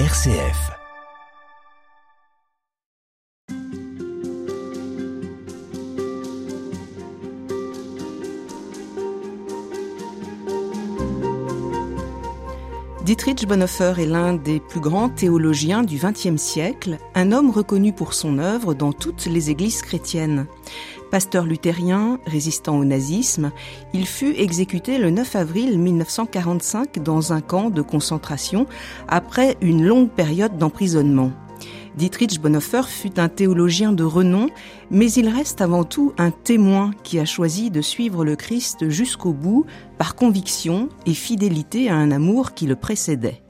RCF. Dietrich Bonhoeffer est l'un des plus grands théologiens du XXe siècle, un homme reconnu pour son œuvre dans toutes les églises chrétiennes. Pasteur luthérien, résistant au nazisme, il fut exécuté le 9 avril 1945 dans un camp de concentration après une longue période d'emprisonnement. Dietrich Bonhoeffer fut un théologien de renom, mais il reste avant tout un témoin qui a choisi de suivre le Christ jusqu'au bout par conviction et fidélité à un amour qui le précédait.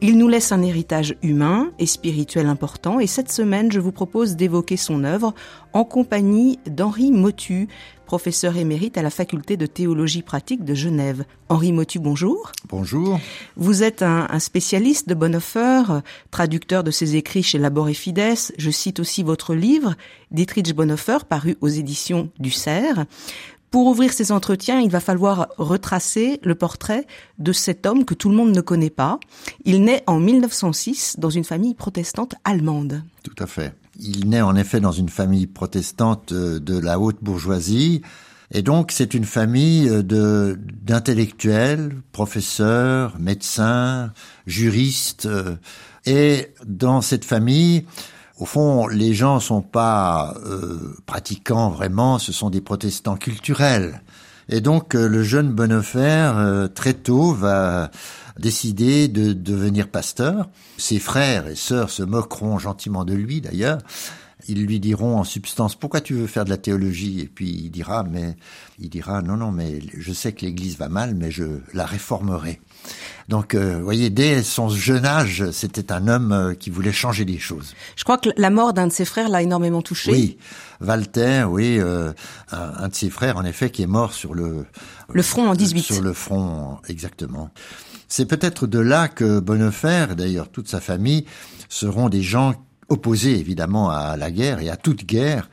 Il nous laisse un héritage humain et spirituel important et cette semaine, je vous propose d'évoquer son œuvre en compagnie d'Henri Motu, professeur émérite à la faculté de théologie pratique de Genève. Henri Motu, bonjour. Bonjour. Vous êtes un, spécialiste de Bonhoeffer, traducteur de ses écrits chez Labor et Fides. Je cite aussi votre livre, Dietrich Bonhoeffer, paru aux éditions du Cerf. Pour ouvrir ces entretiens, il va falloir retracer le portrait de cet homme que tout le monde ne connaît pas. Il naît en 1906 dans une famille protestante allemande. Tout à fait. Il naît en effet dans une famille protestante euh, de la haute bourgeoisie. Et donc, c'est une famille euh, d'intellectuels, professeurs, médecins, juristes. Euh, et dans cette famille, au fond, les gens sont pas euh, pratiquants vraiment, ce sont des protestants culturels. Et donc euh, le jeune Bonhoeffer, euh, très tôt, va décider de devenir pasteur. Ses frères et sœurs se moqueront gentiment de lui d'ailleurs. Ils lui diront en substance pourquoi tu veux faire de la théologie? Et puis il dira mais il dira non non mais je sais que l'Église va mal mais je la réformerai. Donc, euh, vous voyez, dès son jeune âge, c'était un homme euh, qui voulait changer les choses. Je crois que la mort d'un de ses frères l'a énormément touché. Oui, Walter, oui, euh, un, de ses frères, en effet, qui est mort sur le... Le front en 18. Sur le front, exactement. C'est peut-être de là que Bonnefer, d'ailleurs toute sa famille, seront des gens opposés évidemment à la guerre et à toute guerre.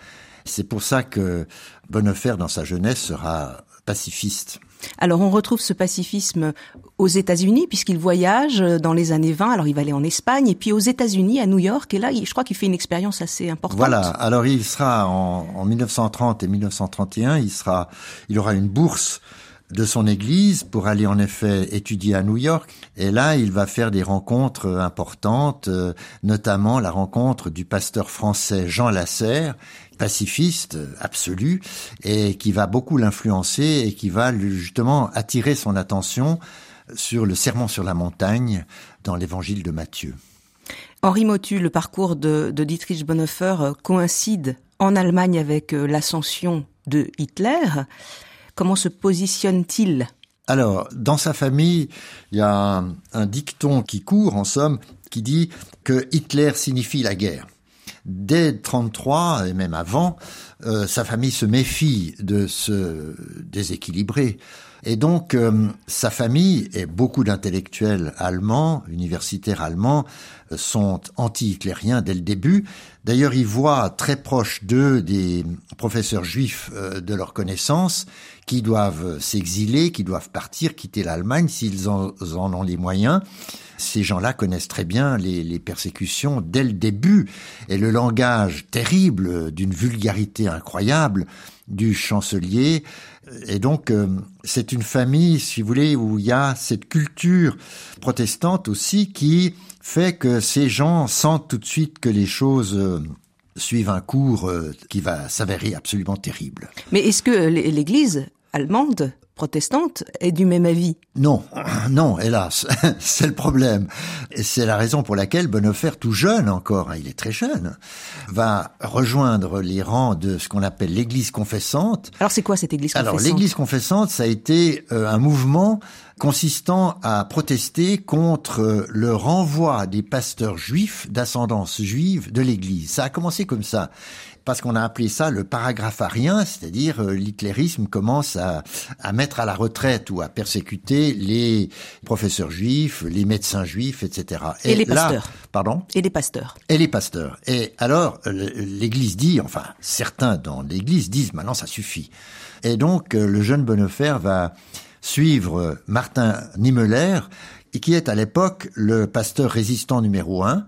C'est pour ça que Bonnefer, dans sa jeunesse, sera pacifiste. Alors on retrouve ce pacifisme aux États-Unis puisqu'il voyage dans les années 20. Alors il va aller en Espagne et puis aux États-Unis, à New York. Et là, je crois qu'il fait une expérience assez importante. Voilà. Alors il sera en, en 1930 et 1931, il sera, il aura une bourse de son église pour aller en effet étudier à New York. Et là, il va faire des rencontres importantes, euh, notamment la rencontre du pasteur français Jean Lasserre, pacifiste absolu, et qui va beaucoup l'influencer et qui va justement attirer son attention sur le serment sur la montagne dans l'évangile de Matthieu. Henri Motu, le parcours de, de Dietrich Bonhoeffer euh, coïncide en Allemagne avec euh, l'ascension de Hitler. Comment se positionne-t-il? Alors, dans sa famille, il y a un, dicton qui court, en somme, qui dit que Hitler signifie la guerre. Dès 33 et même avant, euh, sa famille se méfie de ce déséquilibré. Et donc, euh, sa famille et beaucoup d'intellectuels allemands, universitaires allemands, euh, sont anti-hitlériens dès le début. D'ailleurs, ils voient très proche d'eux des professeurs juifs euh, de leur connaissance qui doivent s'exiler, qui doivent partir, quitter l'Allemagne s'ils en, ont les moyens. Ces gens-là connaissent très bien les, les, persécutions dès le début et le langage terrible d'une vulgarité incroyable du chancelier. Et donc, euh, c'est une famille, si vous voulez, où il y a cette culture protestante aussi qui fait que ces gens sentent tout de suite que les choses euh, suivent un cours euh, qui va s'avérer absolument terrible. Mais est-ce que l'Église allemande protestante est du même avis Non, non, hélas, c'est le problème. C'est la raison pour laquelle Bonhoeffer, tout jeune encore, hein, il est très jeune, va rejoindre les rangs de ce qu'on appelle l'Église confessante. Alors c'est quoi cette Église confessante? Alors l'Église confessante, ça a été euh, un mouvement consistant à protester contre le renvoi des pasteurs juifs d'ascendance juive de l'Église. Ça a commencé comme ça parce qu'on a appelé ça le paragraphe arien, c'est-à-dire euh, l'hitlérisme commence à, à, mettre à la retraite ou à persécuter les professeurs juifs, les médecins juifs, etc. Et, les pasteurs. Pardon Et les pasteurs. Et les pasteurs. Et alors, l'Église dit, enfin, certains dans l'Église disent, maintenant ça suffit. Et donc, euh, le jeune Bonnefer va suivre Martin Niemöller, et qui est à l'époque le pasteur résistant numéro un,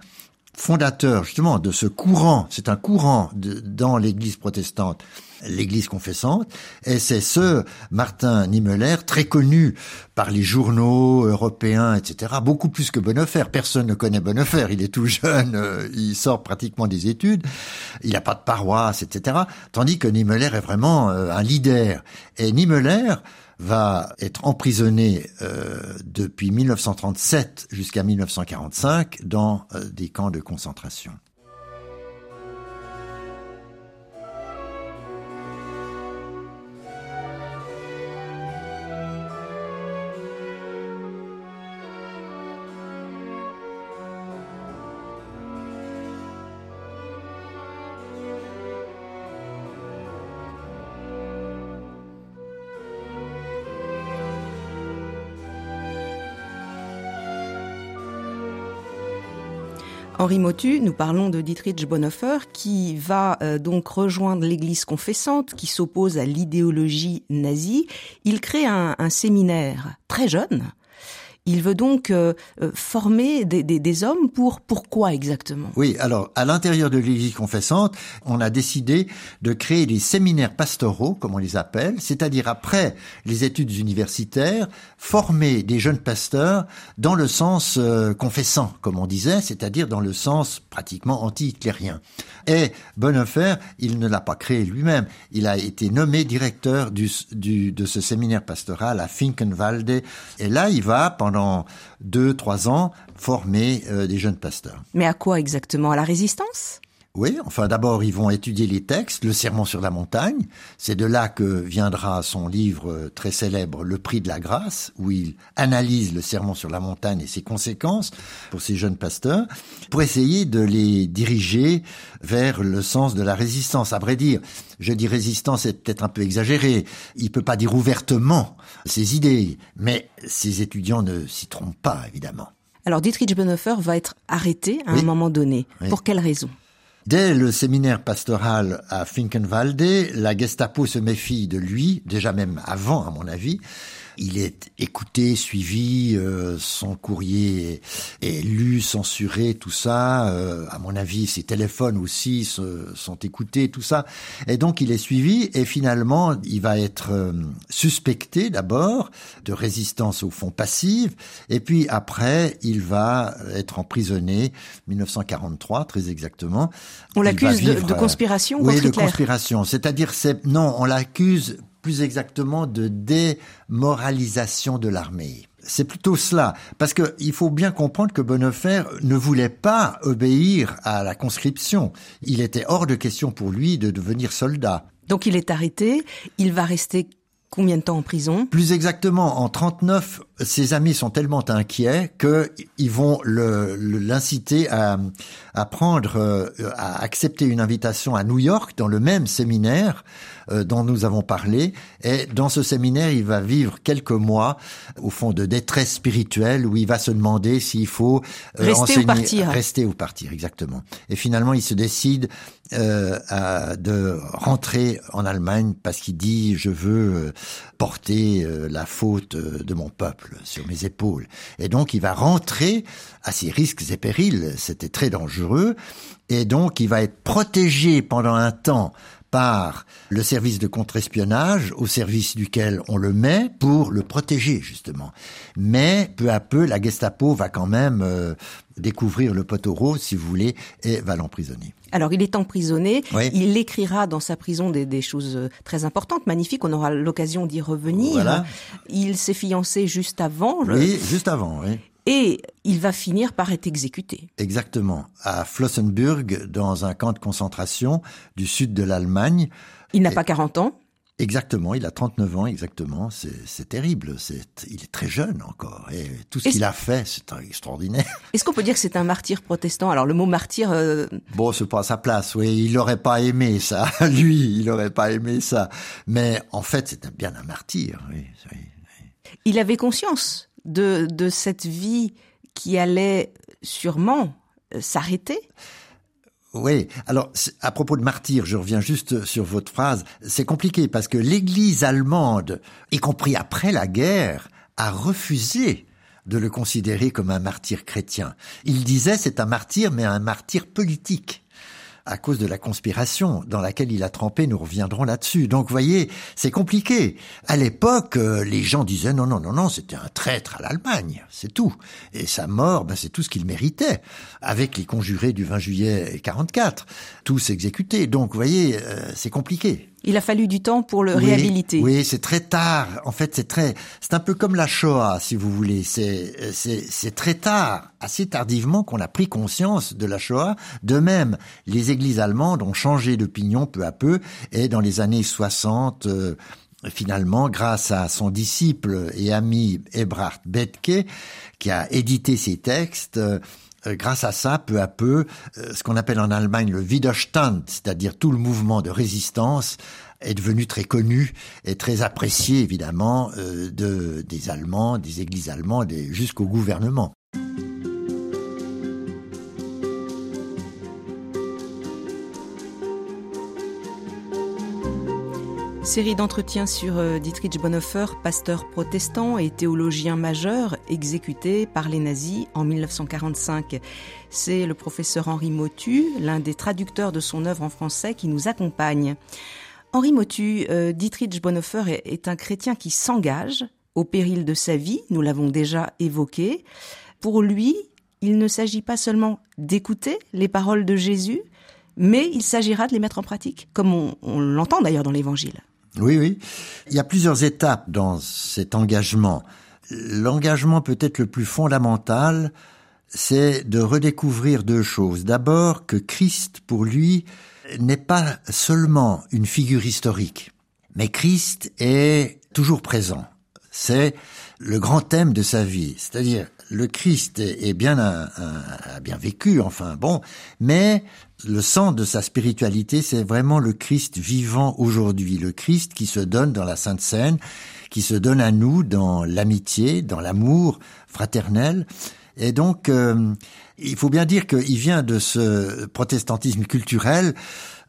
fondateur justement de ce courant, c'est un courant dans l'Église protestante, l'Église confessante, et c'est ce Martin Niemöller, très connu par les journaux européens, etc., beaucoup plus que Bonnefer. Personne ne connaît Bonnefer, il est tout jeune, euh, il sort pratiquement des études, il n'a pas de paroisse, etc., tandis que Niemöller est vraiment euh, un leader. Et Niemöller, va être emprisonné euh, depuis 1937 jusqu'à 1945 dans euh, des camps de concentration. Henri Motu, nous parlons de Dietrich Bonhoeffer qui va euh, donc rejoindre l'Église confessante qui s'oppose à l'idéologie nazie. Il crée un, un séminaire très jeune il veut donc euh, euh, former des, hommes pour pourquoi exactement? Oui, alors à l'intérieur de l'Église confessante, on a décidé de créer des séminaires pastoraux, comme on les appelle, c'est-à-dire après les études universitaires, former des jeunes pasteurs dans le sens euh, confessant, comme on disait, c'est-à-dire dans le sens pratiquement anti-hitlérien. Et Bonhoeffer, il ne l'a pas créé lui-même, il a été nommé directeur de ce séminaire pastoral à Finkenwalde, et là il va pendant pendant deux, trois ans, former euh, des jeunes pasteurs. Mais à quoi exactement? À la résistance? Oui, enfin d'abord ils vont étudier les textes, le sermon sur la montagne. C'est de là que viendra son livre euh, très célèbre Le prix de la grâce, où il analyse le sermon sur la montagne et ses conséquences pour ces jeunes pasteurs, pour essayer de les diriger vers le sens de la résistance. À vrai dire, je dis résistance, c'est peut-être un peu exagéré. Il peut pas dire ouvertement ses idées, mais ses étudiants ne s'y trompent pas, évidemment. Alors Dietrich Bonhoeffer va être arrêté à un moment donné. Pour quelle raison? Dès le séminaire pastoral à Finkenwalde, la Gestapo se méfie de lui, déjà même avant à mon avis, il est écouté, suivi, euh, son courrier est, lu, censuré, tout ça. Euh, à mon avis, ses téléphones aussi sont écoutés, tout ça. Et donc, il est suivi et finalement, il va être euh, suspecté d'abord de résistance au fond passive. Et puis après, il va être emprisonné, 1943 très exactement. On l'accuse de, de, conspiration Oui, de conspiration. C'est-à-dire, c'est non, on l'accuse plus exactement de démoralisation de l'armée. C'est plutôt cela, parce qu'il faut bien comprendre que Bonhoeffer ne voulait pas obéir à la conscription. Il était hors de question pour lui de devenir soldat. Donc il est arrêté, il va rester combien de temps en prison? Plus exactement, en 39, ses amis sont tellement inquiets qu'ils vont l'inciter à, à prendre, euh, à accepter une invitation à New York dans le même séminaire euh, dont nous avons parlé. Et dans ce séminaire, il va vivre quelques mois au fond de détresse spirituelle où il va se demander s'il faut euh, rester ou partir. Rester ou partir, exactement. Et finalement, il se décide euh, à, de rentrer en Allemagne parce qu'il dit je veux porter la faute de mon peuple sur mes épaules. Et donc, il va rentrer à ses risques et périls. C'était très dangereux. Et donc, il va être protégé pendant un temps par le service de contre-espionnage au service duquel on le met pour le protéger justement. Mais peu à peu, la Gestapo va quand même euh, découvrir le poteau rose, si vous voulez, et va l'emprisonner. Alors, il est emprisonné. Il écrira dans sa prison des, des, choses euh, très importantes, magnifiques. On aura l'occasion d'y revenir. Voilà. Il s'est fiancé juste avant. Oui, juste avant, oui et il va finir par être exécuté. Exactement, à Flossenburg, dans un camp de concentration du sud de l'Allemagne. Il n'a pas 40 ans Exactement, il a 39 ans, exactement. C'est terrible. C'est, il est très jeune encore. Et tout ce qu'il a fait, c'est extraordinaire. Est-ce qu'on peut dire que c'est un martyr protestant? Alors le mot martyr. Euh... Bon, c'est pas à sa place. Oui, il n'aurait pas aimé ça. Lui, il n'aurait pas aimé ça. Mais en fait, c'est bien un martyr. Oui, oui, oui. Il avait conscience de, de cette vie qui allait sûrement euh, s'arrêter. Oui, alors à propos de martyrs, je reviens juste sur votre phrase, c'est compliqué parce que l'Église allemande, y compris après la guerre, a refusé de le considérer comme un martyr chrétien. Il disait c'est un martyr, mais un martyr politique à cause de la conspiration dans laquelle il a trempé, nous reviendrons là-dessus. Donc, vous voyez, c'est compliqué. À l'époque, euh, les gens disaient non, non, non, non, c'était un traître à l'Allemagne, c'est tout. Et sa mort, ben, c'est tout ce qu'il méritait, avec les conjurés du 20 juillet 44, tous exécutés. Donc, vous voyez, euh, c'est compliqué. Il a fallu du temps pour le réhabiliter. Oui, c'est très tard. En fait, c'est très, c'est un peu comme la Shoah, si vous voulez. C'est, c'est, c'est très tard, assez tardivement qu'on a pris conscience de la Shoah. De même, les églises allemandes ont changé d'opinion peu à peu et dans les années 60, euh, finalement, grâce à son disciple et ami Ebrard Bethke, qui a édité ses textes, euh, grâce à ça, peu à peu, euh, ce qu'on appelle en Allemagne le Widerstand, c'est-à-dire tout le mouvement de résistance, est devenu très connu et très apprécié évidemment euh, de, des Allemands, des églises allemandes et jusqu'au gouvernement. Série d'entretiens sur euh, Dietrich Bonhoeffer, pasteur protestant et théologien majeur, exécuté par les nazis en 1945. C'est le professeur Henri Motu, l'un des traducteurs de son œuvre en français, qui nous accompagne. Henri Motu, euh, Dietrich Bonhoeffer est un chrétien qui s'engage au péril de sa vie, nous l'avons déjà évoqué. Pour lui, il ne s'agit pas seulement d'écouter les paroles de Jésus, mais il s'agira de les mettre en pratique, comme on, on l'entend d'ailleurs dans l'Évangile. Oui, oui. Il y a plusieurs étapes dans cet engagement. L'engagement peut-être le plus fondamental, c'est de redécouvrir deux choses. D'abord, que Christ, pour lui, n'est pas seulement une figure historique, mais Christ est toujours présent. C'est le grand thème de sa vie. C'est-à-dire, le Christ est bien bien vécu, enfin bon, mais le centre de sa spiritualité, c'est vraiment le Christ vivant aujourd'hui, le Christ qui se donne dans la Sainte Seine, qui se donne à nous dans l'amitié, dans l'amour fraternel. Et donc, euh, il faut bien dire qu'il vient de ce protestantisme culturel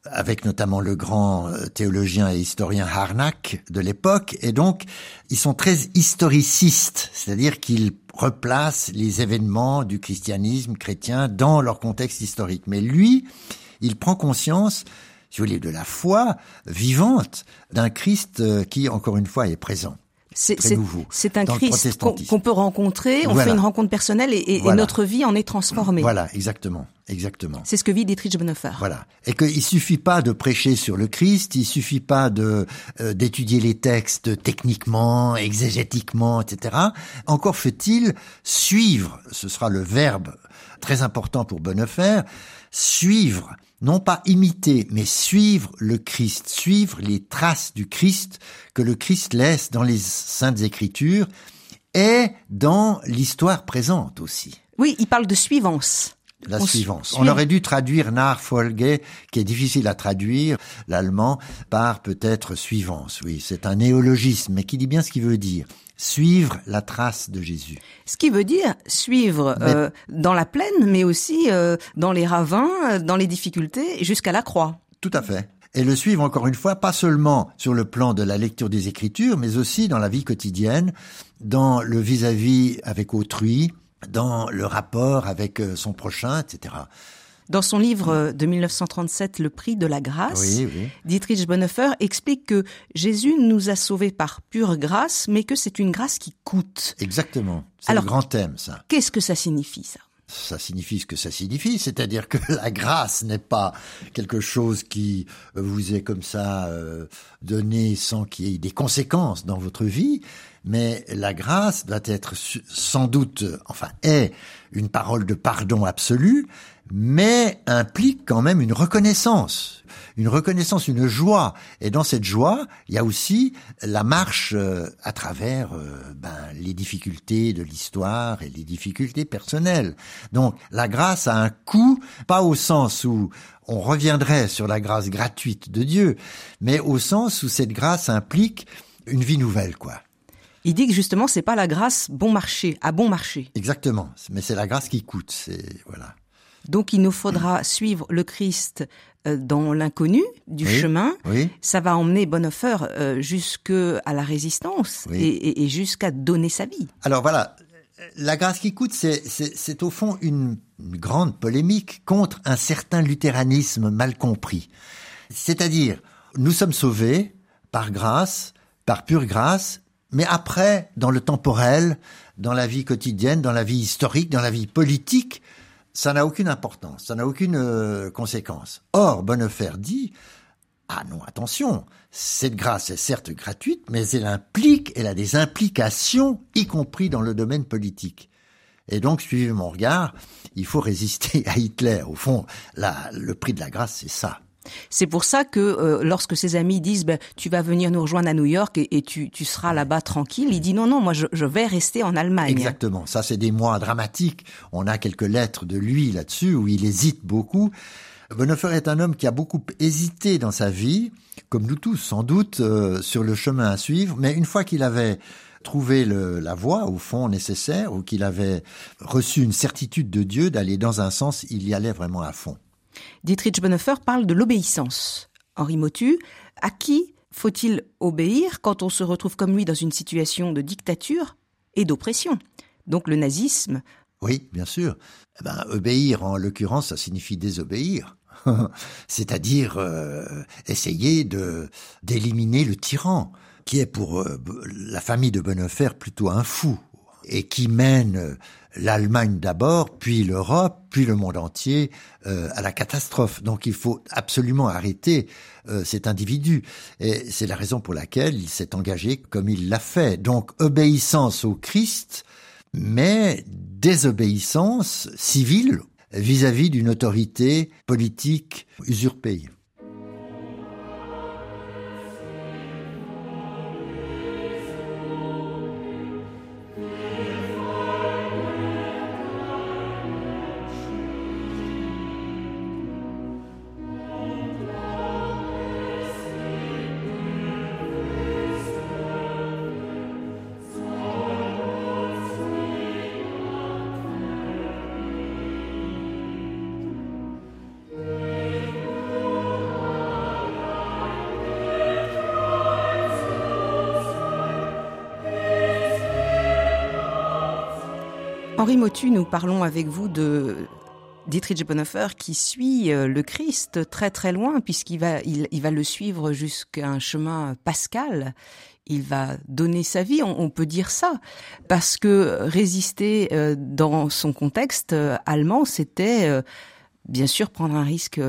avec notamment le grand euh, théologien et historien Harnack de l'époque, et donc ils sont très historicistes, c'est-à-dire qu'ils replacent les événements du christianisme chrétien dans leur contexte historique. Mais lui, il prend conscience, si vous voulez, de la foi vivante d'un Christ euh, qui, encore une fois, est présent. C'est un Christ qu'on peut rencontrer, on fait une rencontre personnelle et, et, notre vie en est transformée. Voilà, exactement, exactement. C'est ce que vit Dietrich Bonhoeffer. Voilà, et qu'il suffit pas de prêcher sur le Christ, il suffit pas de euh, d'étudier les textes techniquement, exégétiquement, etc. Encore faut-il suivre, ce sera le verbe très important pour Bonhoeffer, suivre non pas imiter, mais suivre le Christ, suivre les traces du Christ que le Christ laisse dans les saintes écritures et dans l'histoire présente aussi. Oui, il parle de suivance. La suivance. On aurait dû traduire Nachfolge, qui est difficile à traduire, l'allemand, par peut-être suivance. Oui, c'est un néologisme, mais qui dit bien ce qu'il veut dire suivre la trace de Jésus. Ce qui veut dire suivre euh, dans la plaine, mais aussi euh, dans les ravins, euh, dans les difficultés, jusqu'à la croix. Tout à fait. Et le suivre, encore une fois, pas seulement sur le plan de la lecture des Écritures, mais aussi dans la vie quotidienne, dans le vis-à-vis -vis avec autrui, dans le rapport avec son prochain, etc. Dans son livre de 1937, Le prix de la grâce, Dietrich Bonhoeffer explique que Jésus nous a sauvés par pure grâce, mais que c'est une grâce qui coûte. Exactement. C'est le grand thème, ça. Qu'est-ce que ça signifie, ça? Ça signifie ce que ça signifie, c'est-à-dire que la grâce n'est pas quelque chose qui vous est comme ça euh, donné sans qu'il y ait des conséquences dans votre vie, mais la grâce doit être sans doute, enfin est une parole de pardon absolue, mais implique quand même une reconnaissance, une reconnaissance, une joie. Et dans cette joie, il y a aussi la marche euh, à travers euh, ben, les difficultés de l'histoire et les difficultés personnelles. Donc la grâce a un coût, pas au sens où on reviendrait sur la grâce gratuite de Dieu, mais au sens où cette grâce implique une vie nouvelle, quoi. Il dit que justement, c'est pas la grâce bon marché, à bon marché. Exactement. Mais c'est la grâce qui coûte. C'est, voilà. Donc il nous faudra suivre le Christ euh, dans l'inconnu du chemin. Ça va emmener Bonhoeffer euh, jusque à la résistance et, jusqu'à donner sa vie. Alors voilà, La grâce qui coûte, c'est au fond une, grande polémique contre un certain luthéranisme mal compris. C'est-à-dire, nous sommes sauvés par grâce, par pure grâce, mais après, dans le temporel, dans la vie quotidienne, dans la vie historique, dans la vie politique, ça n'a aucune importance, ça n'a aucune euh, conséquence. Or, Bonnefer dit, ah non, attention, cette grâce est certes gratuite, mais elle implique, elle a des implications, y compris dans le domaine politique. Et donc, suivez mon regard, il faut résister à Hitler. Au fond, le prix de la grâce, c'est ça. C'est pour ça que euh, lorsque ses amis disent ben, tu vas venir nous rejoindre à New York et, tu, seras là-bas tranquille, il dit non non moi je, vais rester en Allemagne. Exactement, ça c'est des mois dramatiques. On a quelques lettres de lui là-dessus où il hésite beaucoup. Bonhoeffer est un homme qui a beaucoup hésité dans sa vie, comme nous tous sans doute, euh, sur le chemin à suivre, mais une fois qu'il avait trouvé la voie au fond nécessaire ou qu'il avait reçu une certitude de Dieu d'aller dans un sens, il y allait vraiment à fond. Dietrich Bonhoeffer parle de l'obéissance. Henri Motu, à qui faut-il obéir quand on se retrouve comme lui dans une situation de dictature et d'oppression? Donc le nazisme. Oui, bien sûr. Eh ben, obéir, en l'occurrence, ça signifie désobéir. C'est-à-dire euh, essayer de d'éliminer le tyran, qui est pour euh, la famille de Bonhoeffer plutôt un fou, et qui mène l'Allemagne d'abord, puis l'Europe, puis le monde entier euh, à la catastrophe. Donc il faut absolument arrêter euh, cet individu. Et c'est la raison pour laquelle il s'est engagé comme il l'a fait. Donc obéissance au Christ, mais désobéissance civile vis-à-vis d'une autorité politique usurpée. Henri Motu, nous parlons avec vous de Dietrich Bonhoeffer qui suit euh, le Christ très très loin puisqu'il va, il, va le suivre jusqu'à un chemin pascal. Il va donner sa vie, on, peut dire ça, parce que résister euh, dans son contexte euh, allemand, c'était bien sûr prendre un risque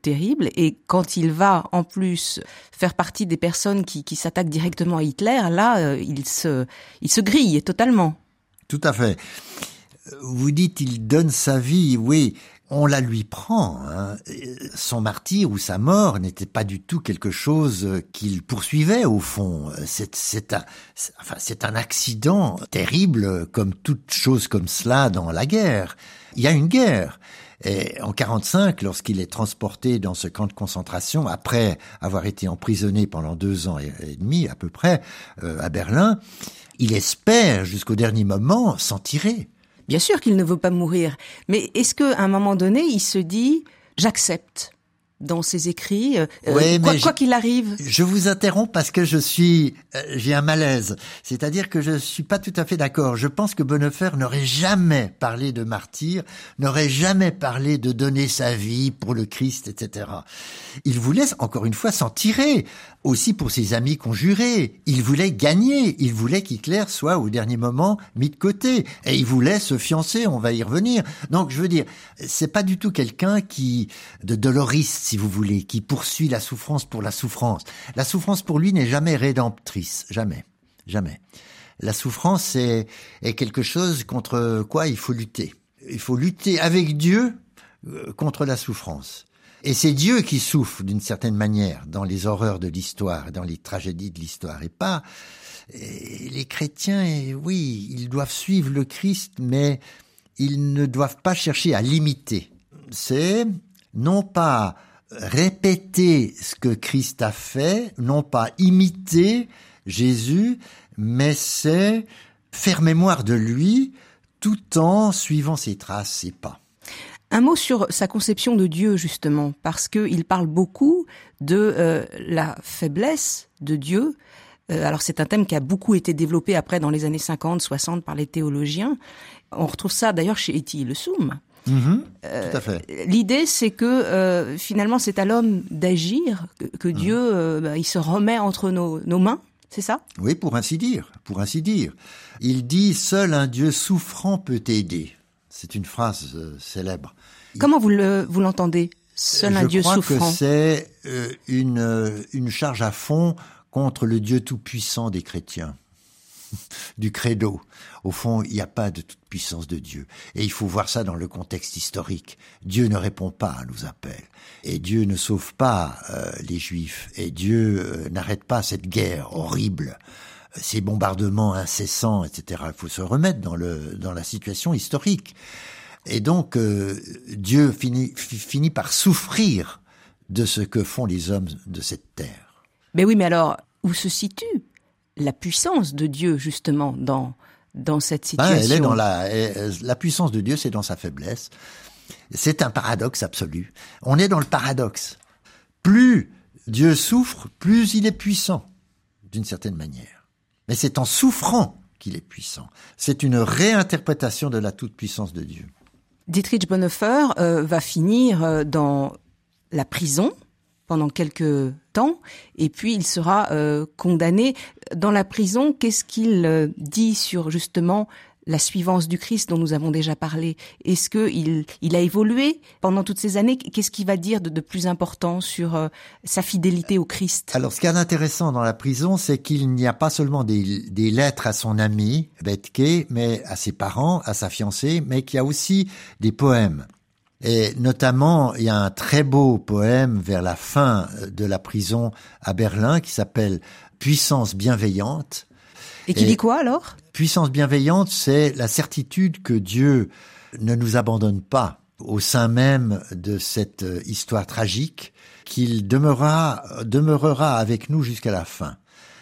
terrible. Et quand il va en plus faire partie des personnes qui, qui s'attaquent directement à Hitler, là, il se, il se grille totalement. Tout à fait vous dites il donne sa vie, oui, on la lui prend. Hein. Son martyr ou sa mort n'était pas du tout quelque chose qu'il poursuivait au fond. C'est un, enfin, c'est un accident terrible, comme toute chose comme cela dans la guerre. Il y a une guerre. Et en 45, lorsqu'il est transporté dans ce camp de concentration, après avoir été emprisonné pendant deux ans et, demi à peu près euh, à Berlin, il espère jusqu'au dernier moment s'en tirer. Bien sûr qu'il ne veut pas mourir, mais est-ce qu'à un moment donné, il se dit j'accepte dans ses écrits, euh, euh, quoi qu'il arrive? Je vous interromps parce que je suis, euh, j'ai un malaise. C'est-à-dire que je suis pas tout à fait d'accord. Je pense que Bonhoeffer n'aurait jamais parlé de martyr, n'aurait jamais parlé de donner sa vie pour le Christ, etc. Il voulait encore une fois s'en tirer, aussi pour ses amis conjurés. Il voulait gagner. Il voulait qu'Hitler soit au dernier moment mis de côté. Et il voulait se fiancer. On va y revenir. Donc, je veux dire, c'est pas du tout quelqu'un qui, de doloriste, si vous voulez, qui poursuit la souffrance pour la souffrance. La souffrance pour lui n'est jamais rédemptrice, jamais, jamais. La souffrance est, est quelque chose contre quoi il faut lutter. Il faut lutter avec Dieu euh, contre la souffrance. Et c'est Dieu qui souffre d'une certaine manière dans les horreurs de l'histoire, dans les tragédies de l'histoire, et pas les chrétiens. oui, ils doivent suivre le Christ, mais ils ne doivent pas chercher à l'imiter. C'est non pas répéter ce que Christ a fait, non pas imiter Jésus, mais c'est faire mémoire de lui tout en suivant ses traces, ses pas. Un mot sur sa conception de Dieu justement, parce qu'il parle beaucoup de euh, la faiblesse de Dieu, Euh, alors c'est un thème qui a beaucoup été développé après dans les années 50, 60 par les théologiens. On retrouve ça d'ailleurs chez Eti Le Soum. Mm-hmm. tout à fait. Euh, l'idée, c'est que euh, finalement, c'est à l'homme d'agir, que, mm-hmm. Dieu, bah, il se remet entre nos, nos mains, c'est ça? Oui, pour ainsi dire, pour ainsi dire. Il dit seul un Dieu souffrant peut aider. C'est une phrase célèbre. Comment vous le vous l'entendez Seul un Dieu souffrant. Je crois que c'est une une charge à fond contre le Dieu tout-puissant des chrétiens, du credo. Au fond, il n'y a pas de toute puissance de Dieu. Et il faut voir ça dans le contexte historique. Dieu ne répond pas à nos appels. Et Dieu ne sauve pas euh, les Juifs. Et Dieu euh, n'arrête pas cette guerre horrible ces bombardements incessants, etc. Il faut se remettre dans le dans la situation historique. Et donc euh, Dieu finit finit par souffrir de ce que font les hommes de cette terre. Mais oui, mais alors, où se situe la puissance de Dieu, justement, dans, dans cette situation Elle est dans la, la puissance de Dieu, c'est dans sa faiblesse. C'est un paradoxe absolu. On est dans le paradoxe. Plus Dieu souffre, plus il est puissant, d'une certaine manière. Mais c'est en souffrant qu'il est puissant. C'est une réinterprétation de la toute-puissance de Dieu. Dietrich Bonhoeffer euh, va finir euh, dans la prison pendant quelques temps, et puis il sera euh, condamné. Dans la prison, qu'est-ce qu'il euh, dit sur justement la suivance du Christ dont nous avons déjà parlé Est-ce qu'il il a évolué pendant toutes ces années? Qu'est-ce qu'il va dire de, plus important sur euh, sa fidélité au Christ? Alors, ce qui est intéressant dans la prison, c'est qu'il n'y a pas seulement des, des, lettres à son ami Betke, mais à ses parents, à sa fiancée, mais qu'il y a aussi des poèmes. Et notamment, il y a un très beau poème vers la fin de la prison à Berlin qui s'appelle Puissance bienveillante. Et qui dit quoi alors? Puissance bienveillante, c'est la certitude que Dieu ne nous abandonne pas au sein même de cette histoire tragique, qu'il demeurera, demeurera avec nous jusqu'à la fin.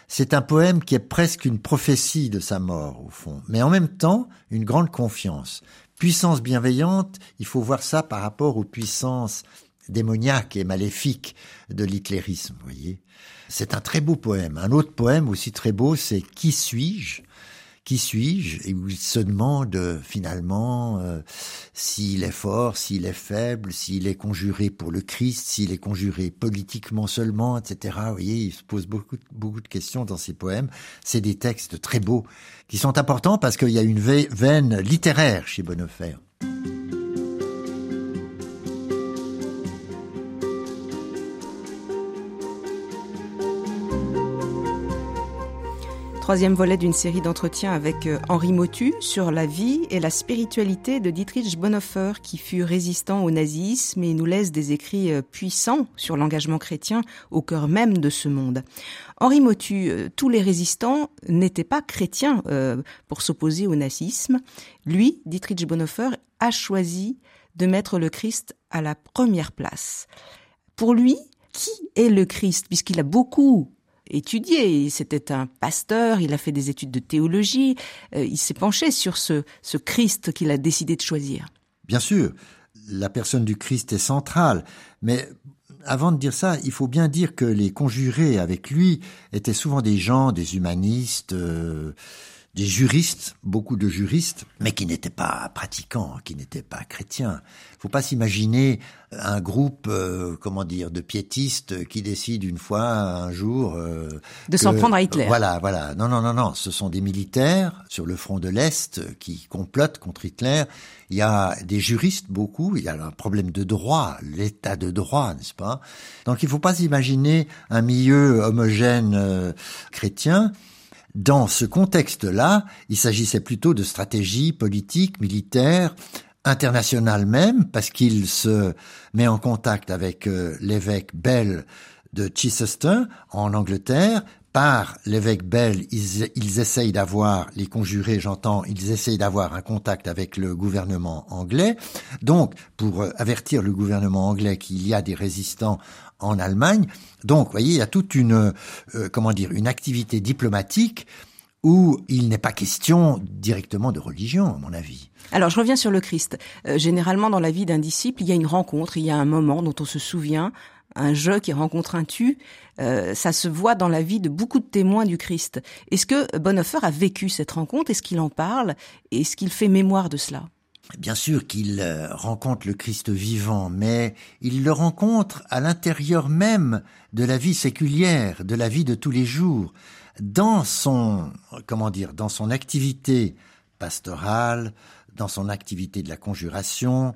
C'est un poème qui est presque une prophétie de sa mort, au fond, mais en même temps une grande confiance puissance bienveillante, il faut voir ça par rapport aux puissances démoniaques et maléfiques de l'hitlérisme, voyez. C'est un très beau poème. Un autre poème aussi très beau, c'est Qui suis-je? Qui suis-je Et il se demande euh, finalement euh, s'il est fort, s'il est faible, s'il est conjuré pour le Christ, s'il est conjuré politiquement seulement, etc. Vous voyez, il se pose beaucoup, beaucoup de questions dans ses poèmes. C'est des textes très beaux qui sont importants parce qu'il y a une veine littéraire chez Bonhoeffer. Troisième volet d'une série d'entretiens avec euh, Henri Motu sur la vie et la spiritualité de Dietrich Bonhoeffer, qui fut résistant au nazisme et nous laisse des écrits euh, puissants sur l'engagement chrétien au cœur même de ce monde. Henri Motu, euh, tous les résistants n'étaient pas chrétiens pour s'opposer au nazisme. Lui, Dietrich Bonhoeffer, a choisi de mettre le Christ à la première place. Pour lui, qui est le Christ? Puisqu'il a beaucoup étudié. C'était un pasteur, il a fait des études de théologie, euh, il s'est penché sur ce, ce Christ qu'il a décidé de choisir. Bien sûr, la personne du Christ est centrale, mais avant de dire ça, il faut bien dire que les conjurés avec lui étaient souvent des gens, des humanistes, euh, des juristes, beaucoup de juristes, mais qui n'étaient pas pratiquants, qui n'étaient pas chrétiens. Il faut pas s'imaginer un groupe, euh, comment dire, de piétistes qui décident une fois, un jour, euh, de s'en prendre à Hitler. Voilà, voilà. Non, non, non, non. Ce sont des militaires sur le front de l'est qui complotent contre Hitler. Il y a des juristes beaucoup. Il y a un problème de droit, l'état de droit, n'est-ce pas? Donc, il faut pas s'imaginer un milieu homogène euh, chrétien. Dans ce contexte-là, il s'agissait plutôt de stratégie politique, militaire, internationale même, parce qu'il se met en contact avec euh, l'évêque Bell de Chichester en Angleterre. Par l'évêque Bell, ils, ils essayent d'avoir, les conjurés j'entends, ils essayent d'avoir un contact avec le gouvernement anglais. Donc, pour euh, avertir le gouvernement anglais qu'il y a des résistants en Allemagne. Donc, vous voyez, il y a toute une, euh, comment dire, une activité diplomatique où il n'est pas question directement de religion, à mon avis. Alors, je reviens sur le Christ. Euh, généralement, dans la vie d'un disciple, il y a une rencontre, il y a un moment dont on se souvient, un je qui rencontre un tu, euh, ça se voit dans la vie de beaucoup de témoins du Christ. Est-ce que Bonhoeffer a vécu cette rencontre? Est-ce qu'il en parle? Est-ce qu'il fait mémoire de cela? Bien sûr qu'il euh, rencontre le Christ vivant, mais il le rencontre à l'intérieur même de la vie séculière, de la vie de tous les jours, dans son, comment dire, dans son activité pastorale, dans son activité de la conjuration,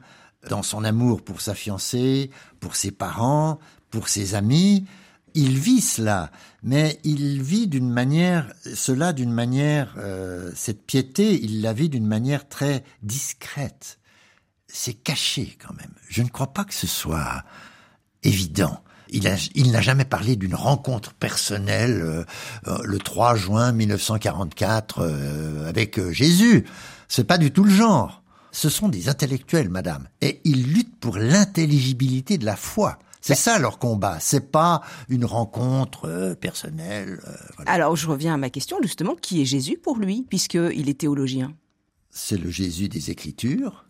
dans son amour pour sa fiancée, pour ses parents, pour ses amis, il vit cela, mais il vit d'une manière, cela d'une manière, euh, cette piété, il la vit d'une manière très discrète. C'est caché quand même. Je ne crois pas que ce soit évident. Il, n'a jamais parlé d'une rencontre personnelle euh, euh, le 3 juin 1944 avec Jésus. C'est pas du tout le genre. Ce sont des intellectuels, madame, et ils luttent pour l'intelligibilité de la foi. C'est ça leur combat. C'est pas une rencontre euh, personnelle. Euh, Alors je reviens à ma question justement. Qui est Jésus pour lui, puisqu'il est théologien? C'est le Jésus des Écritures.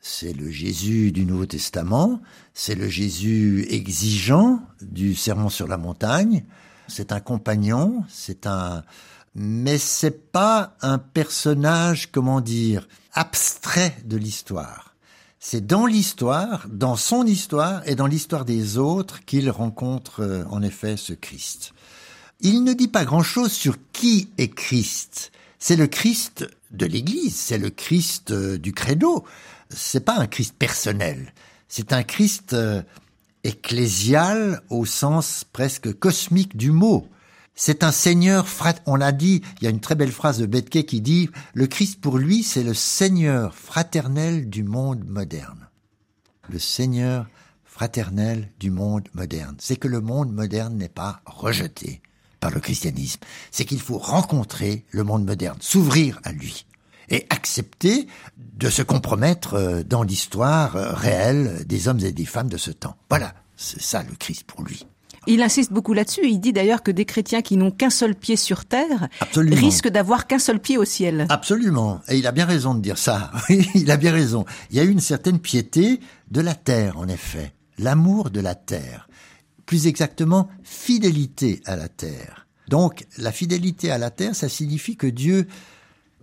C'est le Jésus du Nouveau Testament. C'est le Jésus exigeant du Sermon sur la montagne. C'est un compagnon. C'est un. Mais c'est pas un personnage, comment dire, abstrait de l'histoire. C'est dans l'histoire, dans son histoire et dans l'histoire des autres qu'il rencontre euh, en effet ce Christ. Il ne dit pas grand-chose sur qui est Christ. C'est le Christ de l'Église, c'est le Christ euh, du credo. C'est pas un Christ personnel. C'est un Christ euh, ecclésial au sens presque cosmique du mot. C'est un Seigneur, on l'a dit, il y a une très belle phrase de Betke qui dit, le Christ pour lui, c'est le Seigneur fraternel du monde moderne. Le Seigneur fraternel du monde moderne. C'est que le monde moderne n'est pas rejeté par le christianisme. C'est qu'il faut rencontrer le monde moderne, s'ouvrir à lui et accepter de se compromettre euh, dans l'histoire euh, réelle des hommes et des femmes de ce temps. Voilà, c'est ça le Christ pour lui. Il insiste beaucoup là-dessus. Il dit d'ailleurs que des chrétiens qui n'ont qu'un seul pied sur terre risquent d'avoir qu'un seul pied au ciel. Absolument. Et il a bien raison de dire ça. il a bien raison. Il y a une certaine piété de la terre, en effet. L'amour de la terre. Plus exactement, fidélité à la terre. Donc, la fidélité à la terre, ça signifie que Dieu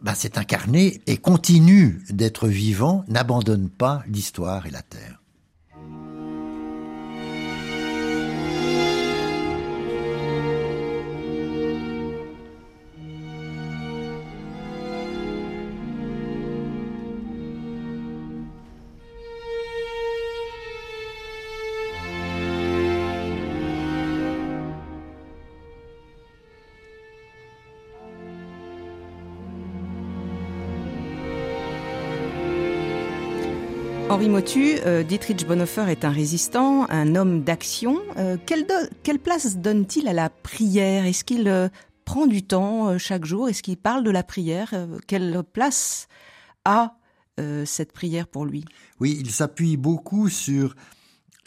bah, s'est incarné et continue d'être vivant, n'abandonne pas l'histoire et la terre. Henri Motu, euh, Dietrich Bonhoeffer est un résistant, un homme d'action. Euh, quelle, quelle, place donne-t-il à la prière? Est-ce qu'il euh, prend du temps chaque jour? Est-ce qu'il parle de la prière? Quelle place a cette prière pour lui? Oui, il s'appuie beaucoup sur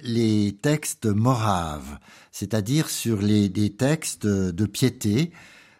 les textes moraves, c'est-à-dire sur des textes de piété,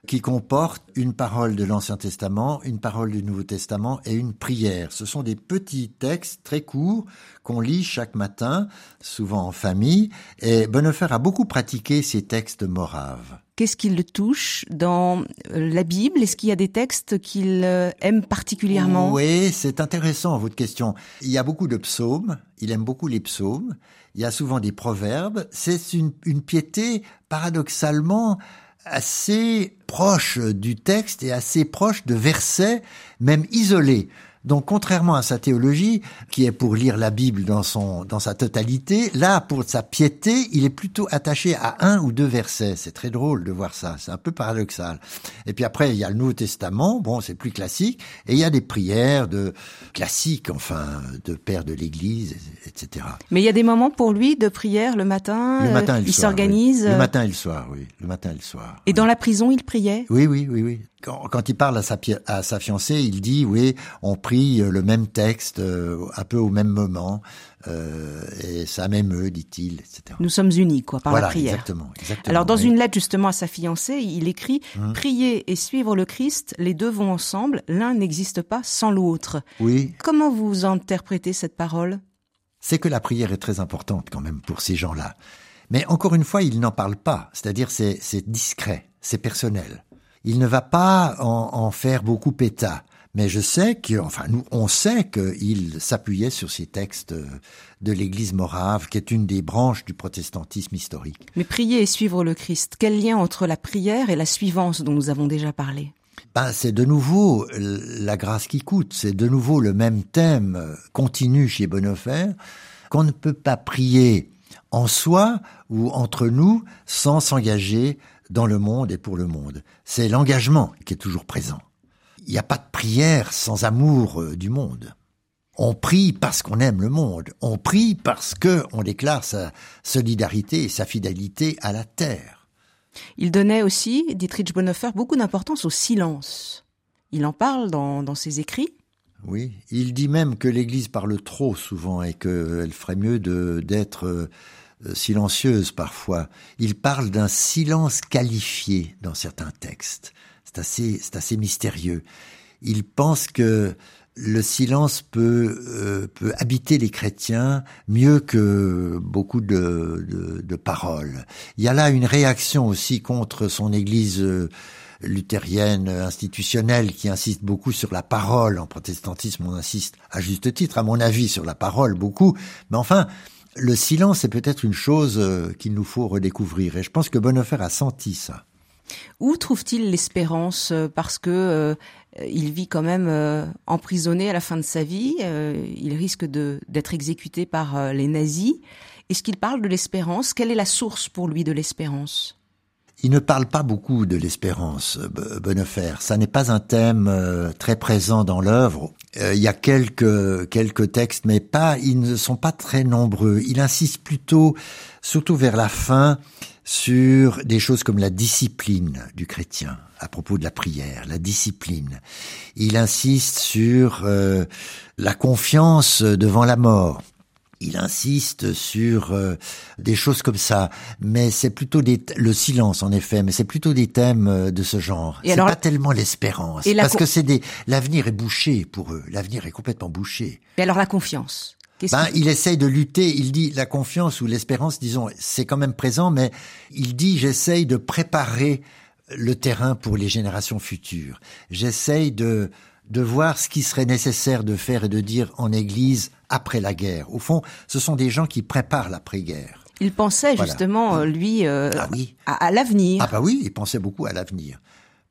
qui comporte une parole de l'Ancien Testament, une parole du Nouveau Testament et une prière. Ce sont des petits textes très courts qu'on lit chaque matin, souvent en famille, et Bonhoeffer a beaucoup pratiqué ces textes moraves. Qu'est-ce qui le touche dans euh, la Bible? Est-ce qu'il y a des textes qu'il euh, aime particulièrement? Oui, c'est intéressant votre question. Il y a beaucoup de psaumes, il aime beaucoup les psaumes, il y a souvent des proverbes, c'est une, une piété paradoxalement assez proche du texte et assez proche de versets, même isolés. Donc, contrairement à sa théologie, qui est pour lire la Bible dans son, dans sa totalité, là, pour sa piété, il est plutôt attaché à un ou deux versets. C'est très drôle de voir ça. C'est un peu paradoxal. Et puis après, il y a le Nouveau Testament. Bon, c'est plus classique. Et il y a des prières de classiques, enfin, de père de l'Église, etc. Mais il y a des moments pour lui de prière le matin. Le matin et le il s'organise. Le euh, matin et le soir, oui. Le matin et le soir. Et dans la prison, il priait? Oui, oui, oui, oui quand, il parle à sa, à sa fiancée, il dit oui, on prie euh, le même texte euh, un peu au même moment euh, et ça m'émeut, dit-il, etc. Nous sommes unis, quoi, par la prière. Exactement, exactement. Alors, dans une lettre justement à sa fiancée, il écrit hum. prier et suivre le Christ, les deux vont ensemble. L'un n'existe pas sans l'autre. Oui. Comment vous interprétez cette parole? C'est que la prière est très importante quand même pour ces gens-là. Mais encore une fois, il n'en parle pas, c'est-à-dire c'est, c'est discret, c'est personnel. Il ne va pas en, en faire beaucoup état. Mais je sais que, enfin, nous, on sait qu'il s'appuyait sur ces textes de l'Église morave, qui est une des branches du protestantisme historique. Mais prier et suivre le Christ, quel lien entre la prière et la suivance dont nous avons déjà parlé? Ben, c'est de nouveau la grâce qui coûte, c'est de nouveau le même thème continu chez Bonhoeffer, qu'on ne peut pas prier en soi ou entre nous sans s'engager dans le monde et pour le monde. C'est l'engagement qui est toujours présent. Il n'y a pas de prière sans amour euh, du monde. On prie parce qu'on aime le monde. On prie parce que on déclare sa solidarité et sa fidélité à la terre. Il donnait aussi, Dietrich Bonhoeffer, beaucoup d'importance au silence. Il en parle dans, dans ses écrits. Oui, il dit même que l'Église parle trop souvent et qu'elle ferait mieux d'être euh, silencieuse parfois. Il parle d'un silence qualifié dans certains textes. C'est assez, c'est assez mystérieux. Il pense que le silence peut, euh, peut habiter les chrétiens mieux que beaucoup de, de, de, paroles. Il y a là une réaction aussi contre son Église euh, luthérienne institutionnelle qui insiste beaucoup sur la parole. En protestantisme, on insiste à juste titre, à mon avis, sur la parole beaucoup. Mais enfin, le silence est peut-être une chose euh, qu'il nous faut redécouvrir. Et je pense que Bonhoeffer a senti ça. Où trouve-t-il l'espérance euh, Parce que euh, il vit quand même euh, emprisonné à la fin de sa vie. il risque d'être exécuté par les nazis. Est-ce qu'il parle de l'espérance? Quelle est la source pour lui de l'espérance? Il ne parle pas beaucoup de l'espérance, Bonnefer. Ça n'est pas un thème très présent dans l'œuvre. il y a quelques quelques textes, mais pas. Ils ne sont pas très nombreux. Il insiste plutôt, surtout vers la fin, sur des choses comme la discipline du chrétien à propos de la prière, la discipline. Il insiste sur euh, la confiance devant la mort. Il insiste sur euh, des choses comme ça, mais c'est plutôt des le silence en effet, mais c'est plutôt des thèmes euh, de ce genre. C'est pas tellement l'espérance, parce que c'est des l'avenir est bouché pour eux. L'avenir est complètement bouché. Et alors la confiance ben, il essaye de lutter. Il dit la confiance ou l'espérance, disons, c'est quand même présent, mais il dit j'essaye de préparer le terrain pour les générations futures. J'essaye de de voir ce qui serait nécessaire de faire et de dire en Église après la guerre. Au fond, ce sont des gens qui préparent l'après-guerre. Il pensait justement, lui, euh, ah oui. à, à l'avenir. Ah bah oui, il pensait beaucoup à l'avenir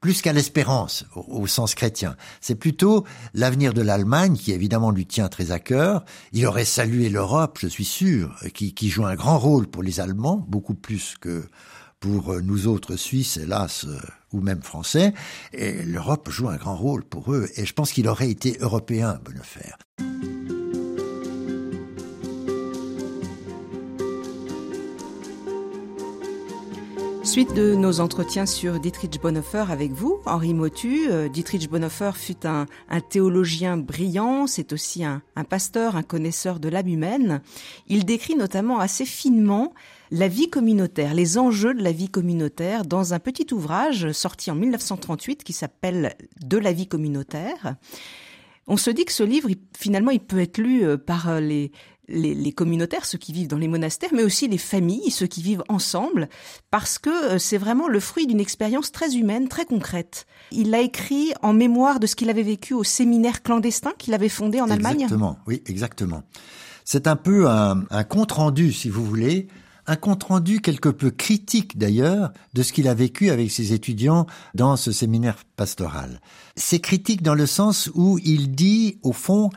plus qu'à l'espérance au, sens chrétien. C'est plutôt l'avenir de l'Allemagne qui évidemment lui tient très à cœur. Il aurait salué l'Europe, je suis sûr, qui, qui joue un grand rôle pour les Allemands, beaucoup plus que pour nous autres Suisses, hélas, euh, ou même Français. Et l'Europe joue un grand rôle pour eux. Et je pense qu'il aurait été européen, Bonnefer. Suite de nos entretiens sur Dietrich Bonhoeffer avec vous, Henri Motu. Euh, Dietrich Bonhoeffer fut un, théologien brillant, c'est aussi un, un, pasteur, un connaisseur de l'âme humaine. Il décrit notamment assez finement la vie communautaire, les enjeux de la vie communautaire dans un petit ouvrage sorti en 1938 qui s'appelle De la vie communautaire. On se dit que ce livre, finalement, il peut être lu euh, par euh, les, communautaires, ceux qui vivent dans les monastères, mais aussi les familles, ceux qui vivent ensemble, parce que euh, c'est vraiment le fruit d'une expérience très humaine, très concrète. Il l'a écrit en mémoire de ce qu'il avait vécu au séminaire clandestin qu'il avait fondé en Allemagne. Exactement, oui, exactement. C'est un peu un, un compte rendu, si vous voulez, un compte rendu quelque peu critique d'ailleurs de ce qu'il a vécu avec ses étudiants dans ce séminaire pastoral. C'est critique dans le sens où il dit, au fond,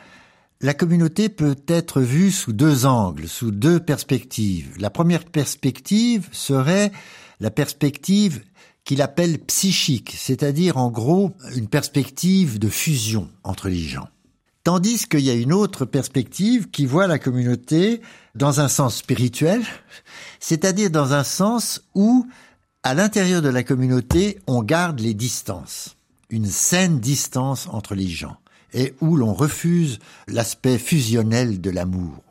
la communauté peut être vue sous deux angles, sous deux perspectives. La première perspective serait la perspective qu'il appelle psychique, c'est-à-dire en gros une perspective de fusion entre les gens. Tandis qu'il y a une autre perspective qui voit la communauté dans un sens spirituel, c'est-à-dire dans un sens où, à l'intérieur de la communauté, on garde les distances, une saine distance entre les gens et où l'on refuse l'aspect fusionnel de l'amour.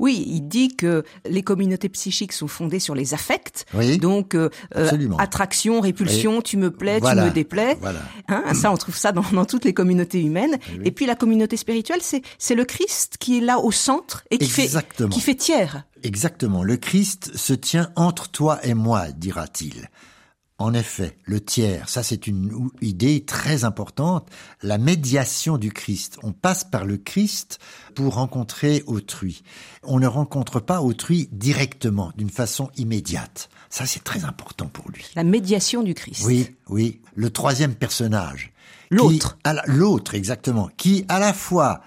Oui, il dit que les communautés psychiques sont fondées sur les affects. Oui, Donc, euh, euh, attraction, répulsion, tu me plais, Voilà, tu me déplais. Voilà. Hein, ça, on trouve ça dans, dans toutes les communautés humaines. oui. Et puis la communauté spirituelle, c'est c'est le Christ qui est là au centre et qui fait Exactement. qui fait tiers. Exactement. Le Christ se tient entre toi et moi, dira-t-il. En effet, le tiers, ça c'est une idée très importante, la médiation du Christ. On passe par le Christ pour rencontrer autrui. On ne rencontre pas autrui directement, d'une façon immédiate. Ça c'est très important pour lui. La médiation du Christ. Oui, oui. Le troisième personnage. L'autre. L'autre, exactement. Qui, à la fois,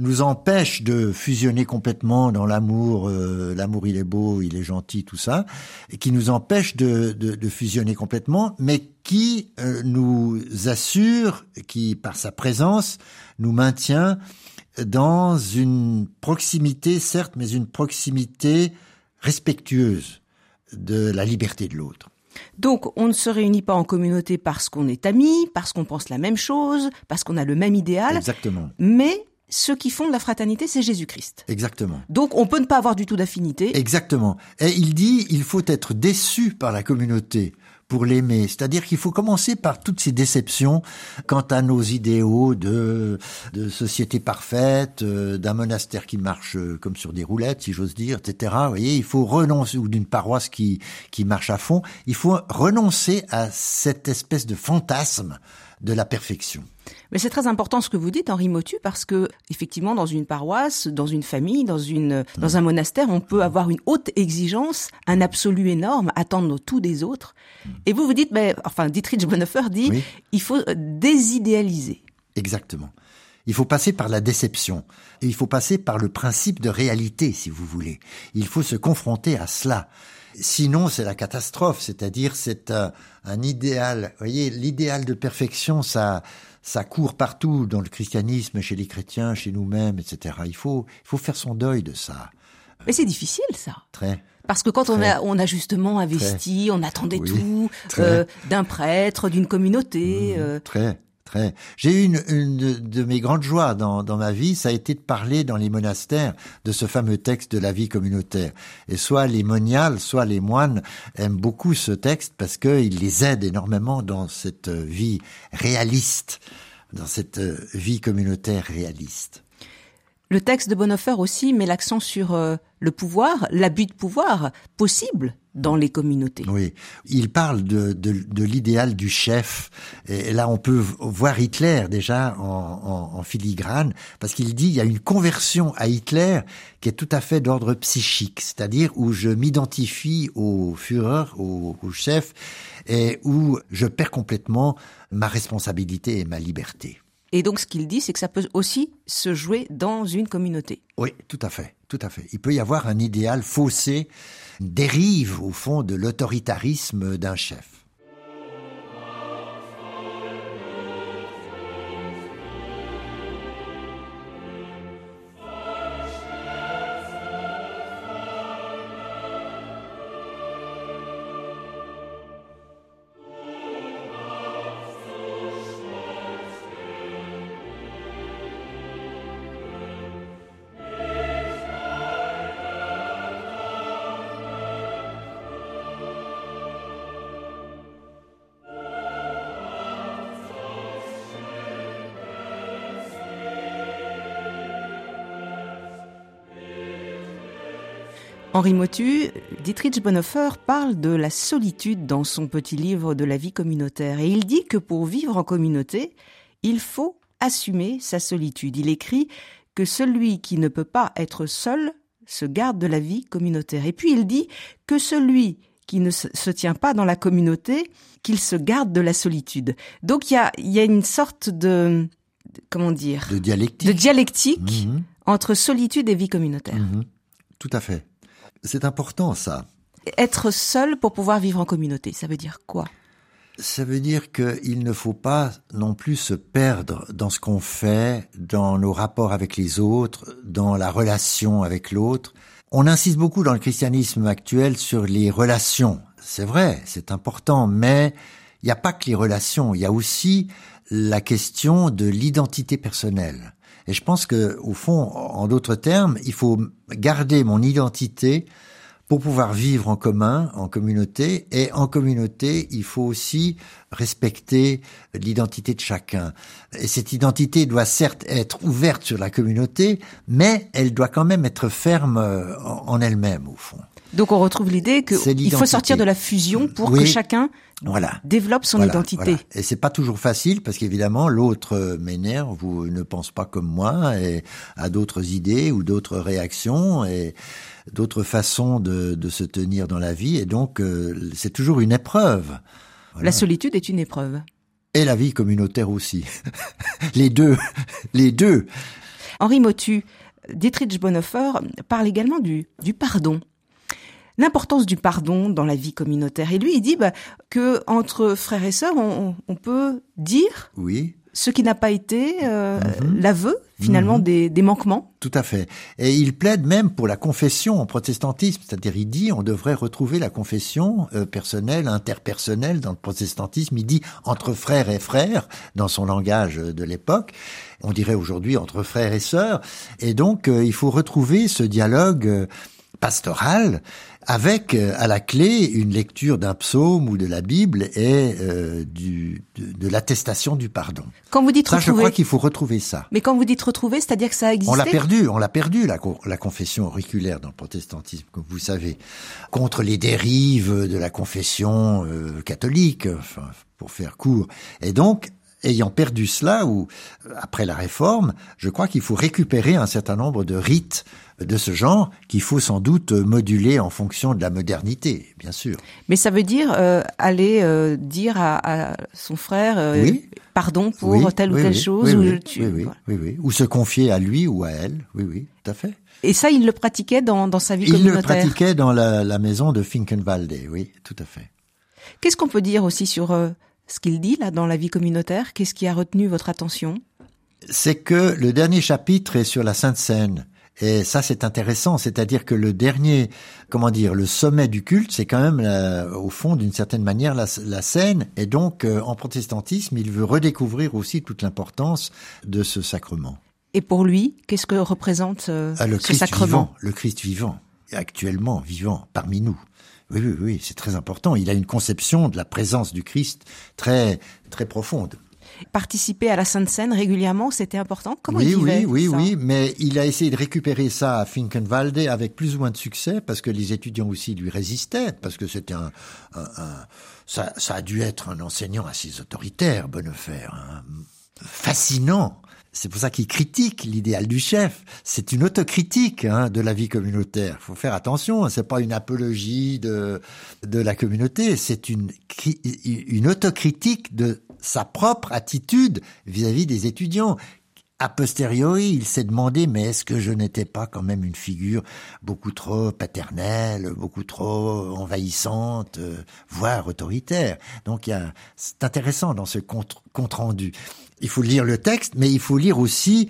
nous empêche de fusionner complètement dans l'amour, euh, l'amour il est beau, il est gentil, tout ça, et qui nous empêche de, de, de fusionner complètement, mais qui euh, nous assure, qui par sa présence nous maintient dans une proximité, certes, mais une proximité respectueuse de la liberté de l'autre. Donc, on ne se réunit pas en communauté parce qu'on est amis, parce qu'on pense la même chose, parce qu'on a le même idéal, Exactement. mais ceux qui font de la fraternité, c'est Jésus-Christ. Exactement. Donc, on peut ne pas avoir du tout d'affinité. Exactement. Et il dit, il faut être déçu par la communauté pour l'aimer. C'est-à-dire qu'il faut commencer par toutes ces déceptions quant à nos idéaux de, de société parfaite, euh, d'un monastère qui marche euh, comme sur des roulettes, si j'ose dire, etc. Vous voyez, il faut renoncer, ou d'une paroisse qui, qui marche à fond. Il faut renoncer à cette espèce de fantasme de la perfection. Mais c'est très important ce que vous dites, Henri Motu, parce que effectivement, dans une paroisse, dans une famille, dans une dans un monastère, on peut avoir une haute exigence, un absolu énorme, attendre tout des autres. Et vous vous dites, mais enfin, Dietrich Bonhoeffer dit, Oui. il faut désidéaliser. Exactement. Il faut passer par la déception. Et il faut passer par le principe de réalité, si vous voulez. Il faut se confronter à cela. Sinon, c'est la catastrophe. C'est-à-dire, c'est un, un idéal. Vous voyez, l'idéal de perfection, ça, ça court partout dans le christianisme, chez les chrétiens, chez nous-mêmes, etc. Il faut, il faut faire son deuil de ça. Mais c'est difficile, ça. Très. Parce que quand on a, on a justement investi, on attendait Oui, tout euh, d'un prêtre, d'une communauté. Mmh, euh, Très, J'ai eu une, de, mes grandes joies dans, dans ma vie, ça a été de parler dans les monastères de ce fameux texte de la vie communautaire. Et soit les moniales, soit les moines aiment beaucoup ce texte parce qu'il les aide énormément dans cette euh, vie réaliste, dans cette euh, vie communautaire réaliste. Le texte de Bonhoeffer aussi met l'accent sur euh, le pouvoir, l'abus de pouvoir possible dans les communautés. Oui, il parle de, de, de l'idéal du chef. Et là, on peut voir Hitler déjà en, en, en filigrane, parce qu'il dit il y a une conversion à Hitler qui est tout à fait d'ordre psychique, c'est-à-dire où je m'identifie au Führer, au, au chef, et où je perds complètement ma responsabilité et ma liberté. Et donc ce qu'il dit, c'est que ça peut aussi se jouer dans une communauté. Oui, tout à fait, tout à fait. Il peut y avoir un idéal faussé, dérive au fond de l'autoritarisme d'un chef. Henri Motu, Dietrich Bonhoeffer parle de la solitude dans son petit livre de la vie communautaire. Et il dit que pour vivre en communauté, il faut assumer sa solitude. Il écrit que celui qui ne peut pas être seul se garde de la vie communautaire. Et puis il dit que celui qui ne se tient pas dans la communauté, qu'il se garde de la solitude. Donc il y a, il y a une sorte de, de- comment dire, De dialectique. de dialectique Mhm. entre solitude et vie communautaire. Mhm. Tout à fait. C'est important ça. Être seul pour pouvoir vivre en communauté, ça veut dire quoi? Ça veut dire qu'il ne faut pas non plus se perdre dans ce qu'on fait, dans nos rapports avec les autres, dans la relation avec l'autre. On insiste beaucoup dans le christianisme actuel sur les relations. C'est vrai, c'est important, mais il n'y a pas que les relations, il y a aussi la question de l'identité personnelle. Et je pense que, au fond, en d'autres termes, il faut garder mon identité pour pouvoir vivre en commun, en communauté, et en communauté, il faut aussi respecter l'identité de chacun. Et cette identité doit certes être ouverte sur la communauté, mais elle doit quand même être ferme euh, en elle-même, au fond. Donc on retrouve l'idée qu'il faut sortir de la fusion pour que chacun voilà. développe son identité. Et c'est pas toujours facile parce qu'évidemment l'autre m'énerve ou ne pense pas comme moi et a d'autres idées ou d'autres réactions et d'autres façons de, de, se tenir dans la vie. Et donc euh, c'est toujours une épreuve. La solitude est une épreuve. Et la vie communautaire aussi. les deux, les deux. Henri Motu, Dietrich Bonhoeffer parle également du, du pardon l'importance du pardon dans la vie communautaire. Et lui, il dit bah, que entre frères et sœurs, on, on peut dire oui. ce qui n'a pas été euh, mhm. l'aveu finalement mhm. des, des, manquements. Tout à fait. Et il plaide même pour la confession en protestantisme, c'est-à-dire il dit on devrait retrouver la confession euh, personnelle, interpersonnelle dans le protestantisme. Il dit entre frères et frères dans son langage de l'époque. On dirait aujourd'hui entre frères et sœurs. Et donc euh, il faut retrouver ce dialogue euh, pastoral avec euh, à la clé une lecture d'un psaume ou de la Bible et euh, du, de, l'attestation du pardon. Quand vous dites ça, retrouver, je crois qu'il faut retrouver ça. Mais quand vous dites retrouver, c'est-à-dire que ça a existé On l'a perdu, on l'a perdu la, la confession auriculaire dans le protestantisme, comme vous savez, contre les dérives de la confession euh, catholique, enfin, pour faire court. Et donc, ayant perdu cela, ou après la réforme, je crois qu'il faut récupérer un certain nombre de rites de ce genre qu'il faut sans doute moduler en fonction de la modernité, bien sûr. Mais ça veut dire euh, aller euh, dire à, son frère euh, pardon pour telle ou telle chose ou, oui, oui, ou se confier à lui ou à elle, oui, oui, tout à fait. Et ça, il le pratiquait dans, dans sa vie il communautaire. Il le pratiquait dans la, la maison de Finkenwalde, oui, tout à fait. Qu'est-ce qu'on peut dire aussi sur ce qu'il dit là dans la vie communautaire Qu'est-ce qui a retenu votre attention? C'est que le dernier chapitre est sur la Sainte Seine. Et ça, c'est intéressant, c'est-à-dire que le dernier, comment dire, le sommet du culte, c'est quand même, au fond, d'une certaine manière, la, la scène. Et donc, euh, en protestantisme, il veut redécouvrir aussi toute l'importance de ce sacrement. Et pour lui, qu'est-ce que représente euh, ah, le ce Christ sacrement? vivant, Le Christ vivant, actuellement vivant parmi nous. Oui, oui, oui, c'est très important. Il a une conception de la présence du Christ très, très profonde participer à la Sainte Seine régulièrement, c'était important? Comment oui, il oui, oui, oui, mais il a essayé de récupérer ça à Finkenwalde avec plus ou moins de succès parce que les étudiants aussi lui résistaient parce que c'était un, un, ça, ça, a dû être un enseignant assez autoritaire, Bonnefer, hein, fascinant. C'est pour ça qu'il critique l'idéal du chef. C'est une autocritique hein, de la vie communautaire. Il faut faire attention. C'est pas une apologie de de la communauté. C'est une une autocritique de sa propre attitude vis-à-vis des étudiants. A posteriori, il s'est demandé, mais est-ce que je n'étais pas quand même une figure beaucoup trop paternelle, beaucoup trop envahissante, euh, voire autoritaire? Donc, c'est intéressant dans ce compte rendu. Il faut lire le texte, mais il faut lire aussi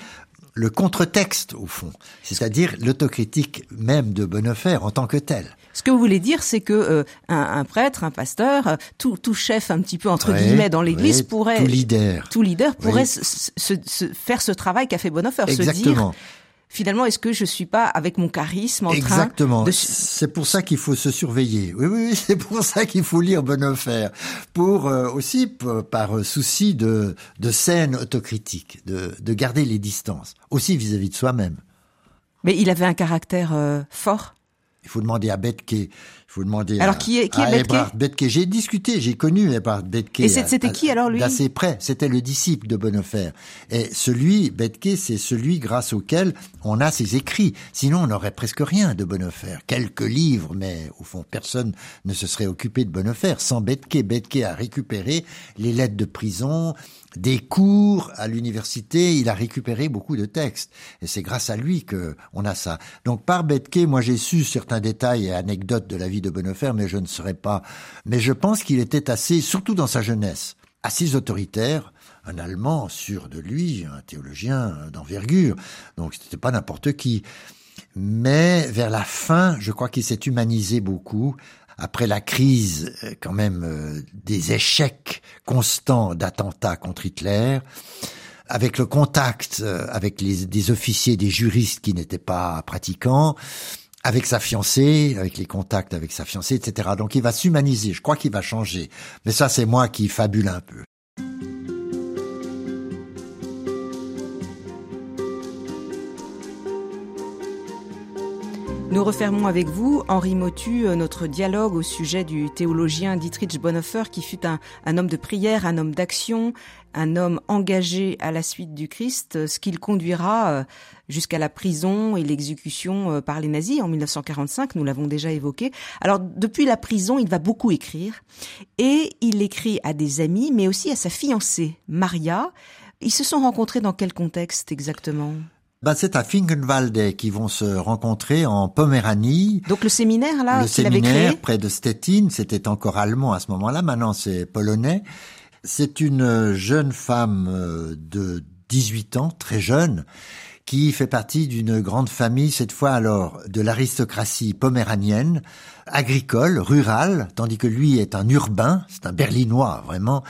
le contre-texte, au fond, c'est-à-dire l'autocritique même de Bonnefer en tant que tel. Ce que vous voulez dire, c'est que euh, un, prêtre, un pasteur, euh, tout, tout, chef un petit peu entre guillemets dans l'Église pourrait, tout leader, tout leader pourrait se, se, faire ce travail qu'a fait Bonhoeffer, se dire finalement, est-ce que je suis pas avec mon charisme en Exactement. train de... C'est pour ça qu'il faut se surveiller. Oui, oui, c'est pour ça qu'il faut lire Bonhoeffer. Pour euh, aussi, par souci de, de saine autocritique, de, de garder les distances, aussi vis-à-vis de soi-même. Mais il avait un caractère fort il faut demander à Betke. Il faut demander alors, à, qui est, qui est Betke. J'ai discuté, j'ai connu Ebrard Betke. Et c'était qui alors lui D'assez près. C'était le disciple de Bonnefer. Et celui, Betke, c'est celui grâce auquel on a ses écrits. Sinon, on n'aurait presque rien de Bonnefer. Quelques livres, mais au fond, personne ne se serait occupé de Bonnefer. Sans Betke, Betke a récupéré les lettres de prison, des cours à l'université, il a récupéré beaucoup de textes. Et c'est grâce à lui que on a ça. Donc par Betke, moi j'ai su certains détails et anecdotes de la vie de Bonnefer, mais je ne serais pas. Mais je pense qu'il était assez, surtout dans sa jeunesse, assez autoritaire, un Allemand sûr de lui, un théologien d'envergure. Donc c'était pas n'importe qui. Mais vers la fin, je crois qu'il s'est humanisé beaucoup après la crise euh, quand même euh, des échecs constants d'attentats contre Hitler, avec le contact euh, avec des officiers, des juristes qui n'étaient pas pratiquants, avec sa fiancée, avec les contacts avec sa fiancée, etc. Donc il va s'humaniser, je crois qu'il va changer. Mais ça, c'est moi qui fabule un peu. Nous refermons avec vous, Henri Motu, euh, notre dialogue au sujet du théologien Dietrich Bonhoeffer, qui fut un, homme de prière, un homme d'action, un homme engagé à la suite du Christ, ce qui le conduira euh, jusqu'à la prison et l'exécution euh, par les nazis en 1945, nous l'avons déjà évoqué. Alors depuis la prison, il va beaucoup écrire et il écrit à des amis, mais aussi à sa fiancée, Maria. Ils se sont rencontrés dans quel contexte exactement? Bah, c'est à Fingenwalde qu'ils vont se rencontrer en Poméranie. Donc le séminaire là, le séminaire près de Stettin, c'était encore allemand à ce moment-là. Maintenant c'est polonais. C'est une jeune femme euh, de 18 ans, très jeune, qui fait partie d'une grande famille, cette fois alors de l'aristocratie poméranienne, agricole, rurale, tandis que lui est un urbain, c'est un berlinois vraiment,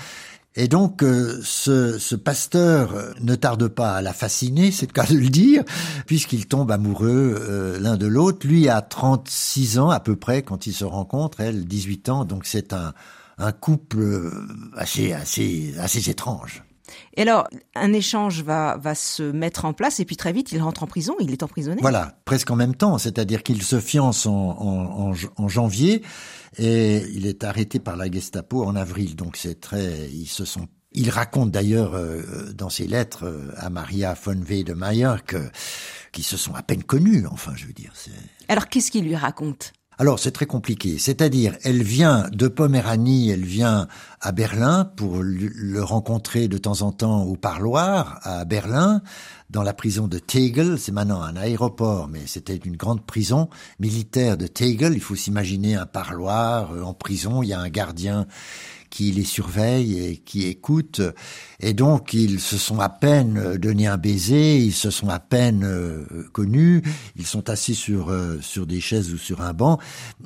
et donc, euh, ce, ce, pasteur euh, ne tarde pas à la fasciner, c'est le cas de le dire, puisqu'ils tombent amoureux euh, l'un de l'autre. Lui a 36 ans à peu près quand ils se rencontrent, elle 18 ans, donc c'est un, un couple assez, assez, assez étrange. Et alors, un échange va, va se mettre en place et puis très vite, il rentre en prison, il est emprisonné. Voilà, presque en même temps, c'est-à-dire qu'il se fiance en, en, en, janvier et il est arrêté par la Gestapo en avril. Donc c'est très, ils se sont il raconte d'ailleurs euh, dans ses lettres euh, à Maria von Wedemeyer que qu'ils se sont à peine connus. Enfin, je veux dire. Alors, qu'est-ce qu'il lui raconte alors c'est très compliqué, c'est-à-dire elle vient de Poméranie, elle vient à Berlin pour le rencontrer de temps en temps au parloir à Berlin, dans la prison de Tegel, c'est maintenant un aéroport, mais c'était une grande prison militaire de Tegel, il faut s'imaginer un parloir euh, en prison, il y a un gardien qui les surveille et qui écoute. Et donc, ils se sont à peine donné un baiser, ils se sont à peine euh, connus, ils sont assis sur, euh, sur des chaises ou sur un banc,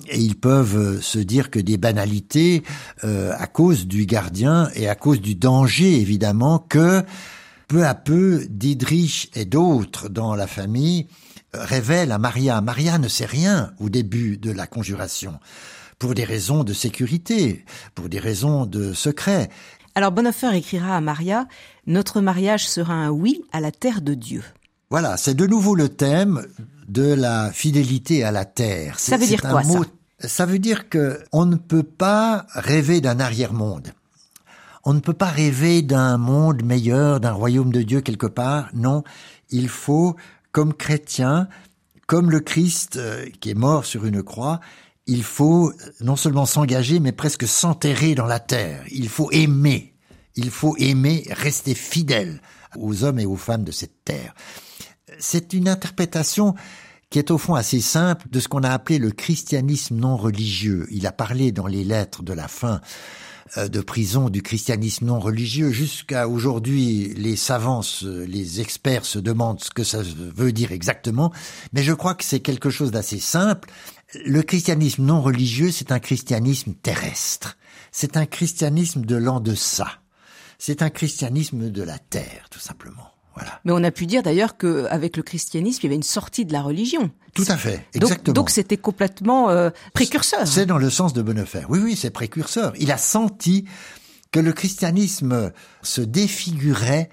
et ils peuvent euh, se dire que des banalités à cause du gardien et à cause du danger, évidemment, que peu à peu, Didrich et d'autres dans la famille révèlent à Maria. Maria ne sait rien au début de la conjuration pour des raisons de sécurité, pour des raisons de secret. Alors Bonhoeffer écrira à Maria, Notre mariage sera un oui à la terre de Dieu. Voilà, c'est de nouveau le thème de la fidélité à la terre. Ça veut dire quoi ça Ça veut dire que on ne peut pas rêver d'un arrière-monde. On ne peut pas rêver d'un monde meilleur, d'un royaume de Dieu quelque part. Non, il faut, comme chrétien, comme le Christ euh, qui est mort sur une croix, il faut non seulement s'engager, mais presque s'enterrer dans la terre. Il faut aimer. Il faut aimer, rester fidèle aux hommes et aux femmes de cette terre. C'est une interprétation qui est au fond assez simple de ce qu'on a appelé le christianisme non religieux. Il a parlé dans les lettres de la fin euh, de prison du christianisme non religieux. Jusqu'à aujourd'hui, les savants, les experts se demandent ce que ça veut dire exactement, mais je crois que c'est quelque chose d'assez simple. Le christianisme non religieux, c'est un christianisme terrestre. C'est un christianisme de l'an de ça. C'est un christianisme de la terre, tout simplement. Voilà. Mais on a pu dire d'ailleurs qu'avec le christianisme, il y avait une sortie de la religion. Tout à fait, exactement. Donc c'était complètement euh, précurseur. C'est dans le sens de Bonhoeffer. Oui, oui, c'est précurseur. Il a senti que le christianisme se défigurait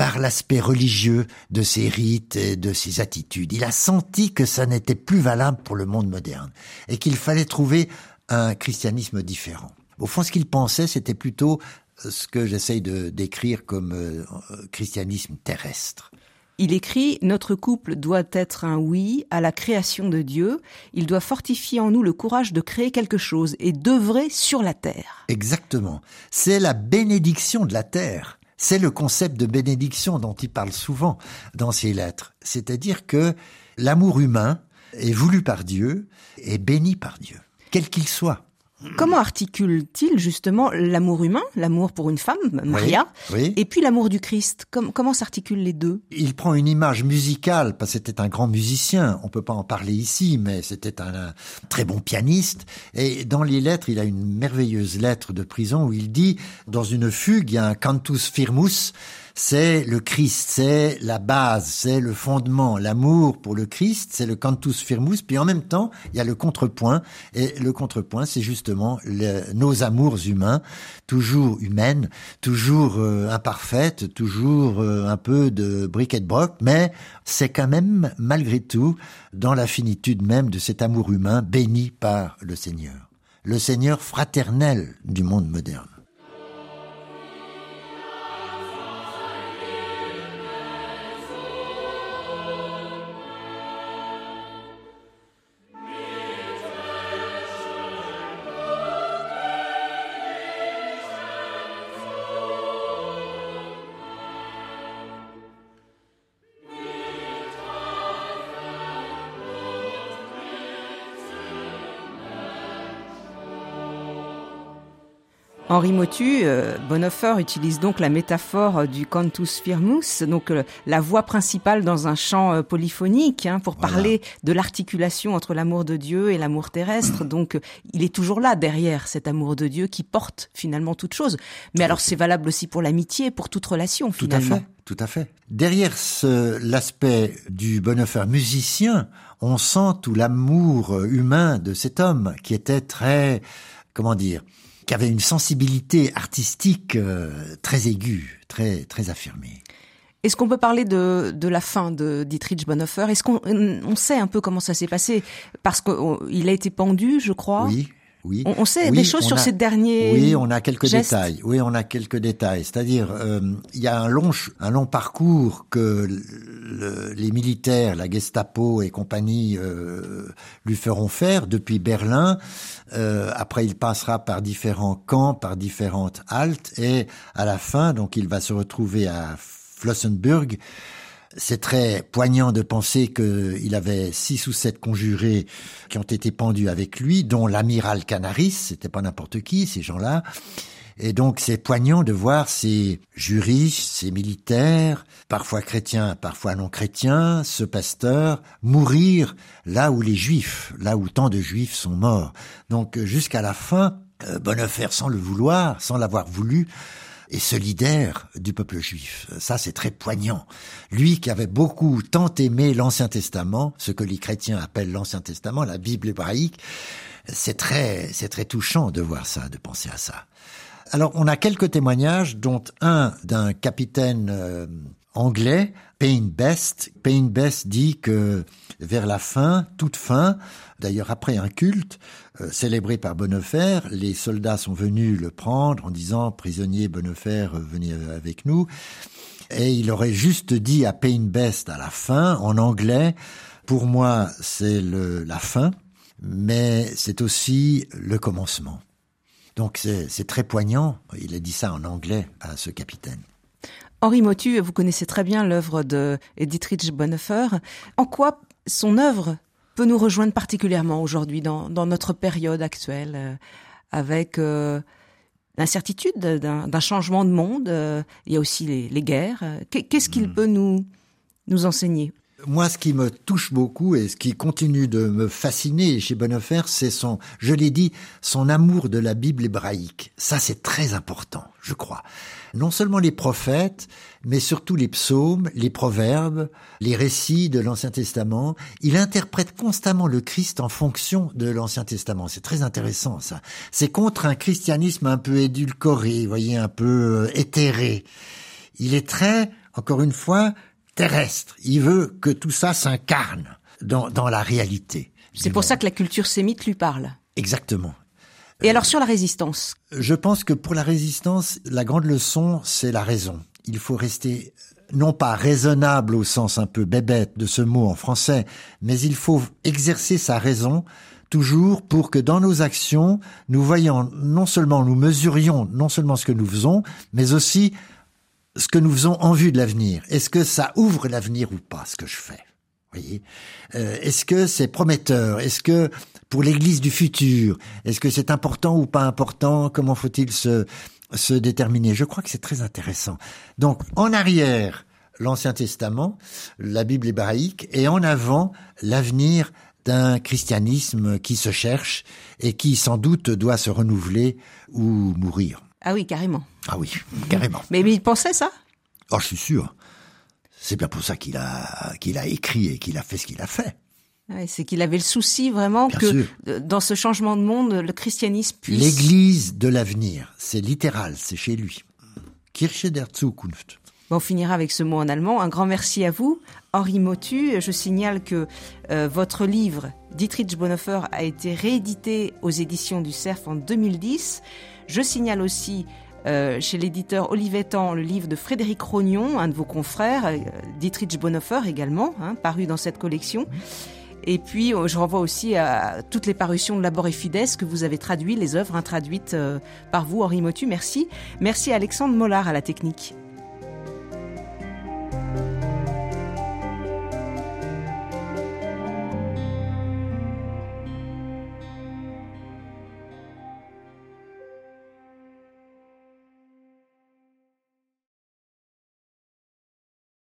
par l'aspect religieux de ses rites et de ses attitudes. Il a senti que ça n'était plus valable pour le monde moderne et qu'il fallait trouver un christianisme différent. Au fond, ce qu'il pensait, c'était plutôt ce que j'essaye de décrire comme euh, christianisme terrestre. Il écrit Notre couple doit être un oui à la création de Dieu. Il doit fortifier en nous le courage de créer quelque chose et d'œuvrer sur la terre. Exactement. C'est la bénédiction de la terre. C'est le concept de bénédiction dont il parle souvent dans ses lettres. C'est-à-dire que l'amour humain est voulu par Dieu et béni par Dieu, quel qu'il soit. Comment articule-t-il justement l'amour humain, l'amour pour une femme, Maria, et puis l'amour du Christ? Comment s'articulent les deux? Il prend une image musicale, parce que c'était un grand musicien, on peut pas en parler ici, mais c'était un, très bon pianiste. Et dans les lettres, il a une merveilleuse lettre de prison où il dit, dans une fugue, il y a un cantus firmus, c'est le Christ, c'est la base, c'est le fondement. L'amour pour le Christ, c'est le cantus firmus. Puis en même temps, il y a le contrepoint. Et le contrepoint, c'est justement nos amours humains, toujours humaines, toujours euh, imparfaites, toujours euh, un peu de briquet de broc, mais c'est quand même, malgré tout, dans la finitude même de cet amour humain béni par le Seigneur. Le Seigneur fraternel du monde moderne. Henri Motu, euh, Bonhoeffer utilise donc la métaphore du cantus firmus, donc euh, la voix principale dans un chant euh, polyphonique, hein, pour parler de l'articulation entre l'amour de Dieu et l'amour terrestre. Donc il est toujours là derrière cet amour de Dieu qui porte finalement toute chose. Mais alors c'est valable aussi pour l'amitié, pour toute relation finalement. Tout à fait, tout à fait. Derrière l'aspect du Bonhoeffer musicien, on sent tout l'amour humain de cet homme qui était très, comment dire, qui avait une sensibilité artistique euh, très aiguë, très très affirmée. Est-ce qu'on peut parler de, de la fin de Dietrich Bonhoeffer? Est-ce qu'on on sait un peu comment ça s'est passé? Parce qu'il a été pendu, je crois. Oui, oui. On, sait des choses sur ces derniers. Oui, on a quelques détails. Oui, on a quelques détails. C'est-à-dire, euh, il y a un long, un long parcours que les militaires, la Gestapo et compagnie euh, lui feront faire depuis Berlin. Euh, après, il passera par différents camps, par différentes haltes, et à la fin, donc, il va se retrouver à Flossenburg c'est très poignant de penser qu'il avait six ou sept conjurés qui ont été pendus avec lui, dont l'amiral Canaris, c'était pas n'importe qui, ces gens-là. Et donc c'est poignant de voir ces juristes, ces militaires, parfois chrétiens, parfois non chrétiens, ce pasteur, mourir là où les juifs, là où tant de juifs sont morts. Donc jusqu'à la fin, euh, Bonhoeffer, sans le vouloir, sans l'avoir voulu, et solidaire du peuple juif. Ça, c'est très poignant. Lui qui avait beaucoup tant aimé l'Ancien Testament, ce que les chrétiens appellent l'Ancien Testament, la Bible hébraïque, c'est très, c'est très touchant de voir ça, de penser à ça. Alors, on a quelques témoignages, dont un d'un capitaine euh, anglais, Payne Best. Best dit que vers la fin, toute fin, d'ailleurs après un culte euh, célébré par Bonnefer, les soldats sont venus le prendre en disant prisonnier Bonnefer, venez avec nous. Et il aurait juste dit à Payne Best à la fin, en anglais, pour moi c'est la fin, mais c'est aussi le commencement. Donc c'est très poignant. Il a dit ça en anglais à ce capitaine. Henri Motu, vous connaissez très bien l'œuvre de Dietrich Bonhoeffer. En quoi son œuvre peut nous rejoindre particulièrement aujourd'hui dans, notre période actuelle, euh, avec euh, l'incertitude d'un changement de monde. Euh, il y a aussi les, guerres. Qu'est-ce qu'il hmm. peut nous, nous enseigner? Moi, ce qui me touche beaucoup et ce qui continue de me fasciner chez Bonhoeffer, c'est son, je l'ai dit, son amour de la Bible hébraïque. Ça, c'est très important, je crois non seulement les prophètes, mais surtout les psaumes, les proverbes, les récits de l'Ancien Testament. Il interprète constamment le Christ en fonction de l'Ancien Testament. C'est très intéressant ça. C'est contre un christianisme un peu édulcoré, voyez, un peu euh, éthéré. Il est très, encore une fois, terrestre. Il veut que tout ça s'incarne dans, dans la réalité. C'est pour ça que la culture sémite lui parle. Exactement. Et alors sur la résistance? Je pense que pour la résistance, la grande leçon, c'est la raison. Il faut rester non pas raisonnable au sens un peu bébête de ce mot en français, mais il faut exercer sa raison toujours pour que dans nos actions, nous voyons non seulement, nous mesurions non seulement ce que nous faisons, mais aussi ce que nous faisons en vue de l'avenir. Est-ce que ça ouvre l'avenir ou pas, ce que je fais? Voyez? Euh, Est-ce que c'est prometteur? Est-ce que pour l'Église du futur. Est-ce que c'est important ou pas important? Comment faut-il se, se déterminer? Je crois que c'est très intéressant. Donc, en arrière, l'Ancien Testament, la Bible hébraïque, et en avant, l'avenir d'un christianisme qui se cherche et qui sans doute doit se renouveler ou mourir. Ah oui, carrément. Ah oui, carrément. Mais, mais il pensait ça? Oh, je suis sûr. C'est bien pour ça qu'il a, qu'il a écrit et qu'il a fait ce qu'il a fait. C'est qu'il avait le souci vraiment que dans ce changement de monde, le christianisme puisse... L'église de l'avenir, c'est littéral, c'est chez lui. Kirche der Zukunft. on finira avec ce mot en allemand. Un grand merci à vous, Henri Motu. Je signale que euh, votre livre, Dietrich Bonhoeffer, a été réédité aux éditions du CERF en 2010. Je signale aussi euh, chez l'éditeur Olivetan le livre de Frédéric Rognon, un de vos confrères, euh, Dietrich Bonhoeffer également, hein, paru dans cette collection. Et puis, je renvoie aussi à toutes les parutions de Labor et Fides que vous avez traduit, les œuvres intraduites par vous, Henri Motu. Merci. Merci à Alexandre Mollard à la technique.